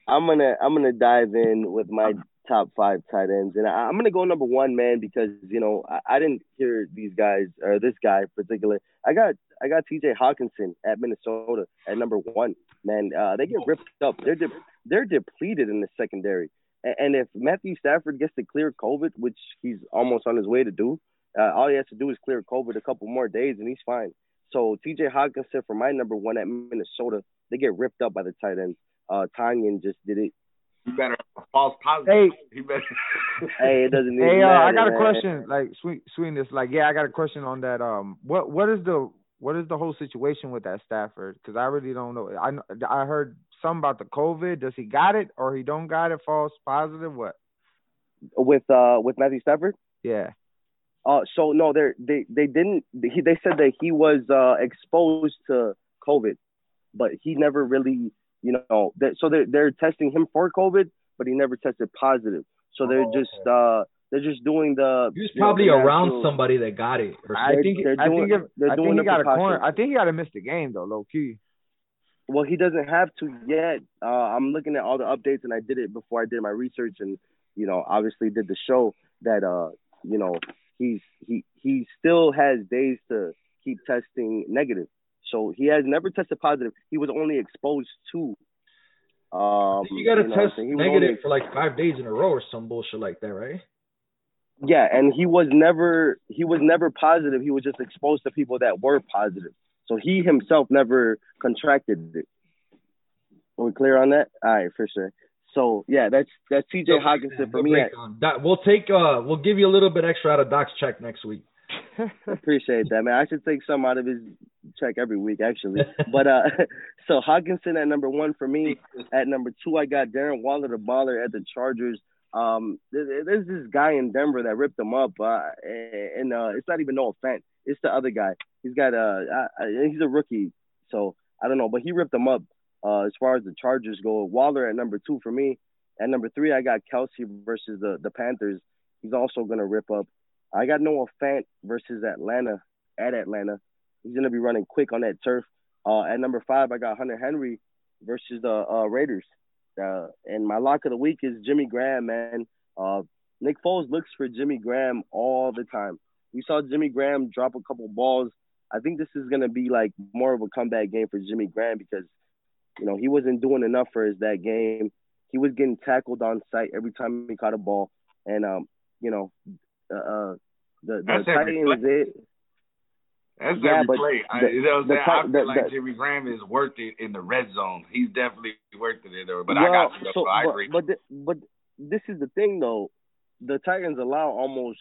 I'm gonna I'm gonna dive in with my top five tight ends, and I, am gonna go number one, man, because you know I, I didn't hear these guys or this guy in particular. I got I got T.J. Hockenson at Minnesota at number one. Man, uh, they get ripped up. They're de- they're depleted in the secondary, and, and if Matthew Stafford gets to clear COVID, which he's almost on his way to do, uh, all he has to do is clear COVID a couple more days, and he's fine. So T.J. Hockenson for my number one at Minnesota, they get ripped up by the tight ends. Uh, Tonyan just did it you better false positive. Hey, better. *laughs* hey, it doesn't. Hey, uh, matter, I got man. a question. Like sweet, sweetness. Like, yeah, I got a question on that. Um, what what is the what is the whole situation with that Stafford? Because I really don't know. I I heard something about the COVID. Does he got it or he don't got it? False positive? What? With uh with Matthew Stafford? Yeah. Uh, so no, they they they didn't. He, they said that he was uh exposed to COVID, but he never really you know, that, so they're they're testing him for COVID, but he never tested positive. So they're oh, just okay. uh they're just doing the. He was probably know, around actual, somebody that got it. I think I think if, I think he got a corner. I think he got to miss the game though, low key. Well, he doesn't have to yet. Uh, I'm looking at all the updates, and I did it before I did my research, and you know, obviously did the show that uh, you know, he's he he still has days to keep testing negative. So he has never tested positive. He was only exposed to. Um, you got to you test negative only, for like five days in a row or some bullshit like that, right? Yeah, and he was never he was never positive. He was just exposed to people that were positive. So he himself never contracted it. Are we clear on that? All right, for sure. So yeah, that's that's TJ so, Hockenson for me. That we'll take uh we'll give you a little bit extra out of Doc's check next week. *laughs* Appreciate that, man. I should take some out of his check every week, actually. But uh, *laughs* so Hockenson at number one for me. At number two, I got Darren Waller, the baller at the Chargers. Um, there's this guy in Denver that ripped him up, uh, and uh, it's not even no offense. It's the other guy. He's got a, uh, he's a rookie, so I don't know, but he ripped him up. Uh, as far as the Chargers go, Waller at number two for me. At number three, I got Kelce versus the the Panthers. He's also gonna rip up. I got Noah Fant versus Atlanta at Atlanta. He's gonna be running quick on that turf. Uh, at number five, I got Hunter Henry versus the uh, Raiders. Uh, and my lock of the week is Jimmy Graham, man. Uh, Nick Foles looks for Jimmy Graham all the time. We saw Jimmy Graham drop a couple balls. I think this is gonna be like more of a comeback game for Jimmy Graham because, you know, he wasn't doing enough for his that game. He was getting tackled on sight every time he caught a ball, and um, you know, uh, the the Titans. It, that's yeah, every play. The, I, you know, the, I feel the, like Jimmy Graham is worth it in the red zone. He's definitely worth it in there. But well, I got you. So, I agree. But but, but this is the thing though. The Titans allow almost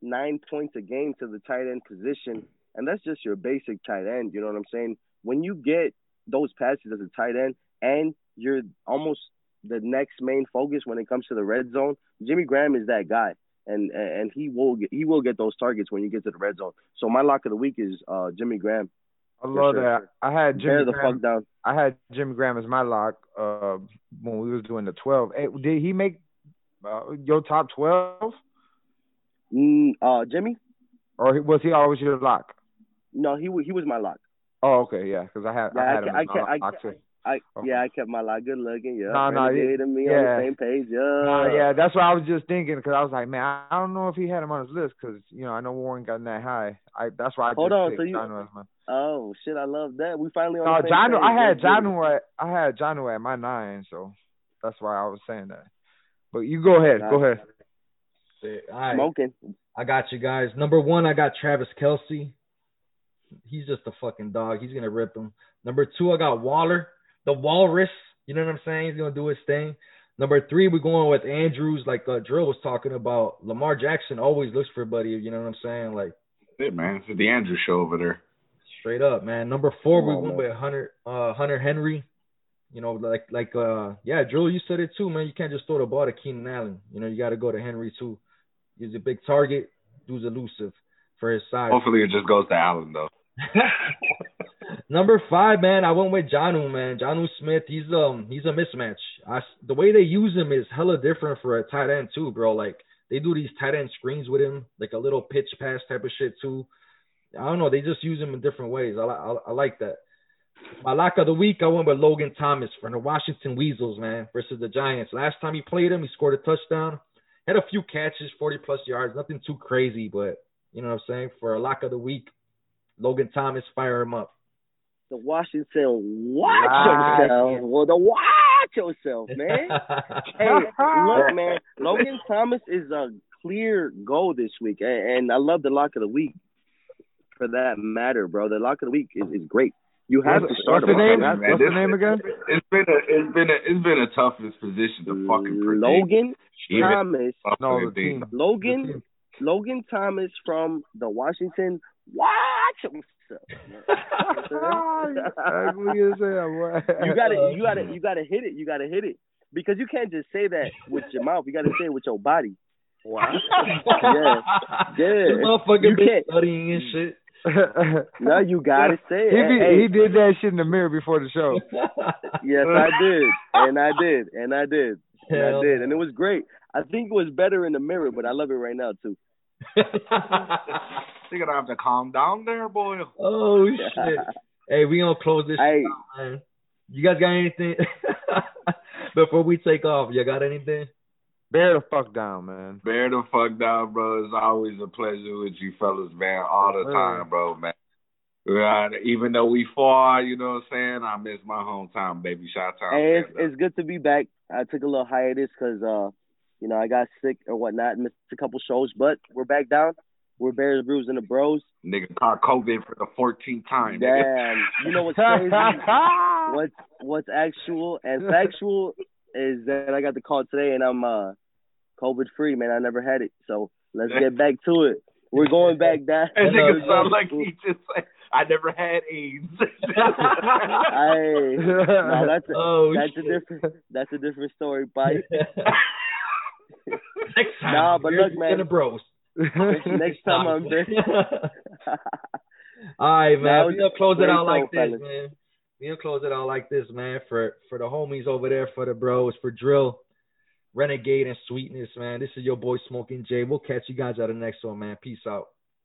nine points a game to the tight end position, and that's just your basic tight end. You know what I'm saying? When you get those passes as a tight end, and you're almost the next main focus when it comes to the red zone, Jimmy Graham is that guy and and he will get he will get those targets when you get to the red zone. So my lock of the week is uh, Jimmy Graham. I love sure. that. I had Jimmy Bear the Graham, fuck down. I had Jimmy Graham as my lock uh, when we was doing the twelve. Hey, did he make uh, your top twelve? Mm, uh, Jimmy. Or was he always your lock? No, he he was my lock. Oh, okay, yeah, because I had yeah, I had I him I, I, I, I yeah, I kept my lock. Good looking. Yeah. No, no, Renegade and me yeah. on the same page. Yeah. Uh, yeah, that's what I was just thinking because I was like, man, I don't know if he had him on his list because you know I know Warren got that high. I that's why I Hold just on, picked so you- John as my. Oh shit, I love that. We finally on No, the same John, page. I had Let's get it. John at I had John at my nine, so that's why I was saying that. But you go ahead, go ahead. All right. Smoking. I got you guys. Number one, I got Travis Kelce. He's just a fucking dog. He's gonna rip him. Number two, I got Waller, the Walrus. You know what I'm saying? He's gonna do his thing. Number three, we're going with Andrews, like uh, Drill was talking about. Lamar Jackson always looks for Buddy. You know what I'm saying? Like That's it, man. It's the Andrews show over there. straight up, man. Number four, we went with Hunter, uh, Hunter Henry. You know, like like uh, yeah, Drill, you said it too, man. You can't just throw the ball to Keenan Allen. You know, you got to go to Henry too. He's a big target. Dude's elusive for his size. Hopefully, it just goes to Allen though. *laughs* Number five, man, I went with Jonnu, man. Jonnu Smith, he's um he's a mismatch. I, the way they use him is hella different for a tight end too, bro. Like they do these tight end screens with him, like a little pitch pass type of shit too. I don't know, they just use him in different ways. I, I, I like that. My lock of the week, I went with Logan Thomas from the Washington Weasels, man, versus the Giants. Last time he played him, he scored a touchdown, had a few catches, 40 plus yards, nothing too crazy, but you know what I'm saying? For a lock of the week, Logan Thomas, fire him up. The Washington, watch Right. yourself. Well, the watch yourself, man. *laughs* hey, look, *laughs* man. Logan Thomas is a clear goal this week, and, and I love the lock of the week. For that matter, bro, the lock of the week is, is great. You have What's, to start what's the name? man. What's This- the name again? It's been a it's been a it's been a toughest position to fucking predict. Logan Even Thomas. No, to the the team. team. Logan Logan Thomas from the Washington. Watch yourself. *laughs* Ugly as hell, you gotta, you gotta, *laughs* you gotta hit it. You gotta hit it because you can't just say that with your mouth. You gotta say it with your body. Wow. *laughs* Yeah. This Yeah. motherfucker You been can't- studying and shit. No, you gotta say it. he, be, Hey, he did that shit in the mirror before the show. Yes, I did, and I did, and I did, and Hell I did, and it was great. I think it was better in the mirror, but I love it right now too. *laughs* You're gonna have to calm down there, boy. oh *laughs* shit! Hey, we gonna close this. Hey, shit out, man. You guys got anything *laughs* before we take off? You got anything? Bear the fuck down, man. Bear the fuck down, bro. It's always a pleasure with you fellas, man. All the time, bro, man. Yeah, even though we far, you know what I'm saying? I miss my hometown, baby. Shout out. Hey, it's, it's good to be back. I took a little hiatus because, uh, you know, I got sick or whatnot, missed a couple shows, but we're back down. We're Bears, Brews, and the Bros. Nigga caught COVID for the 14th time. Damn, you know what's crazy? *laughs* what's what's actual and factual is that I got the call today and I'm uh COVID free, man. I never had it, so let's get back to it. We're going back down. That nigga sound like he just said, I never had AIDS. *laughs* Hey, no, that's a, oh that's a different that's a different story, Bite. *laughs* *laughs* Next time, Nah, but look, man. the bros. Next *laughs* time I'm there. *laughs* All right, man. Now, we gonna close it out like this, fellas. man. We gonna close it out like this, man. For for the homies over there, for the bros, for drill, renegade, and sweetness, man. This is your boy Smokin' Jay. We'll catch you guys at the next one, man. Peace out.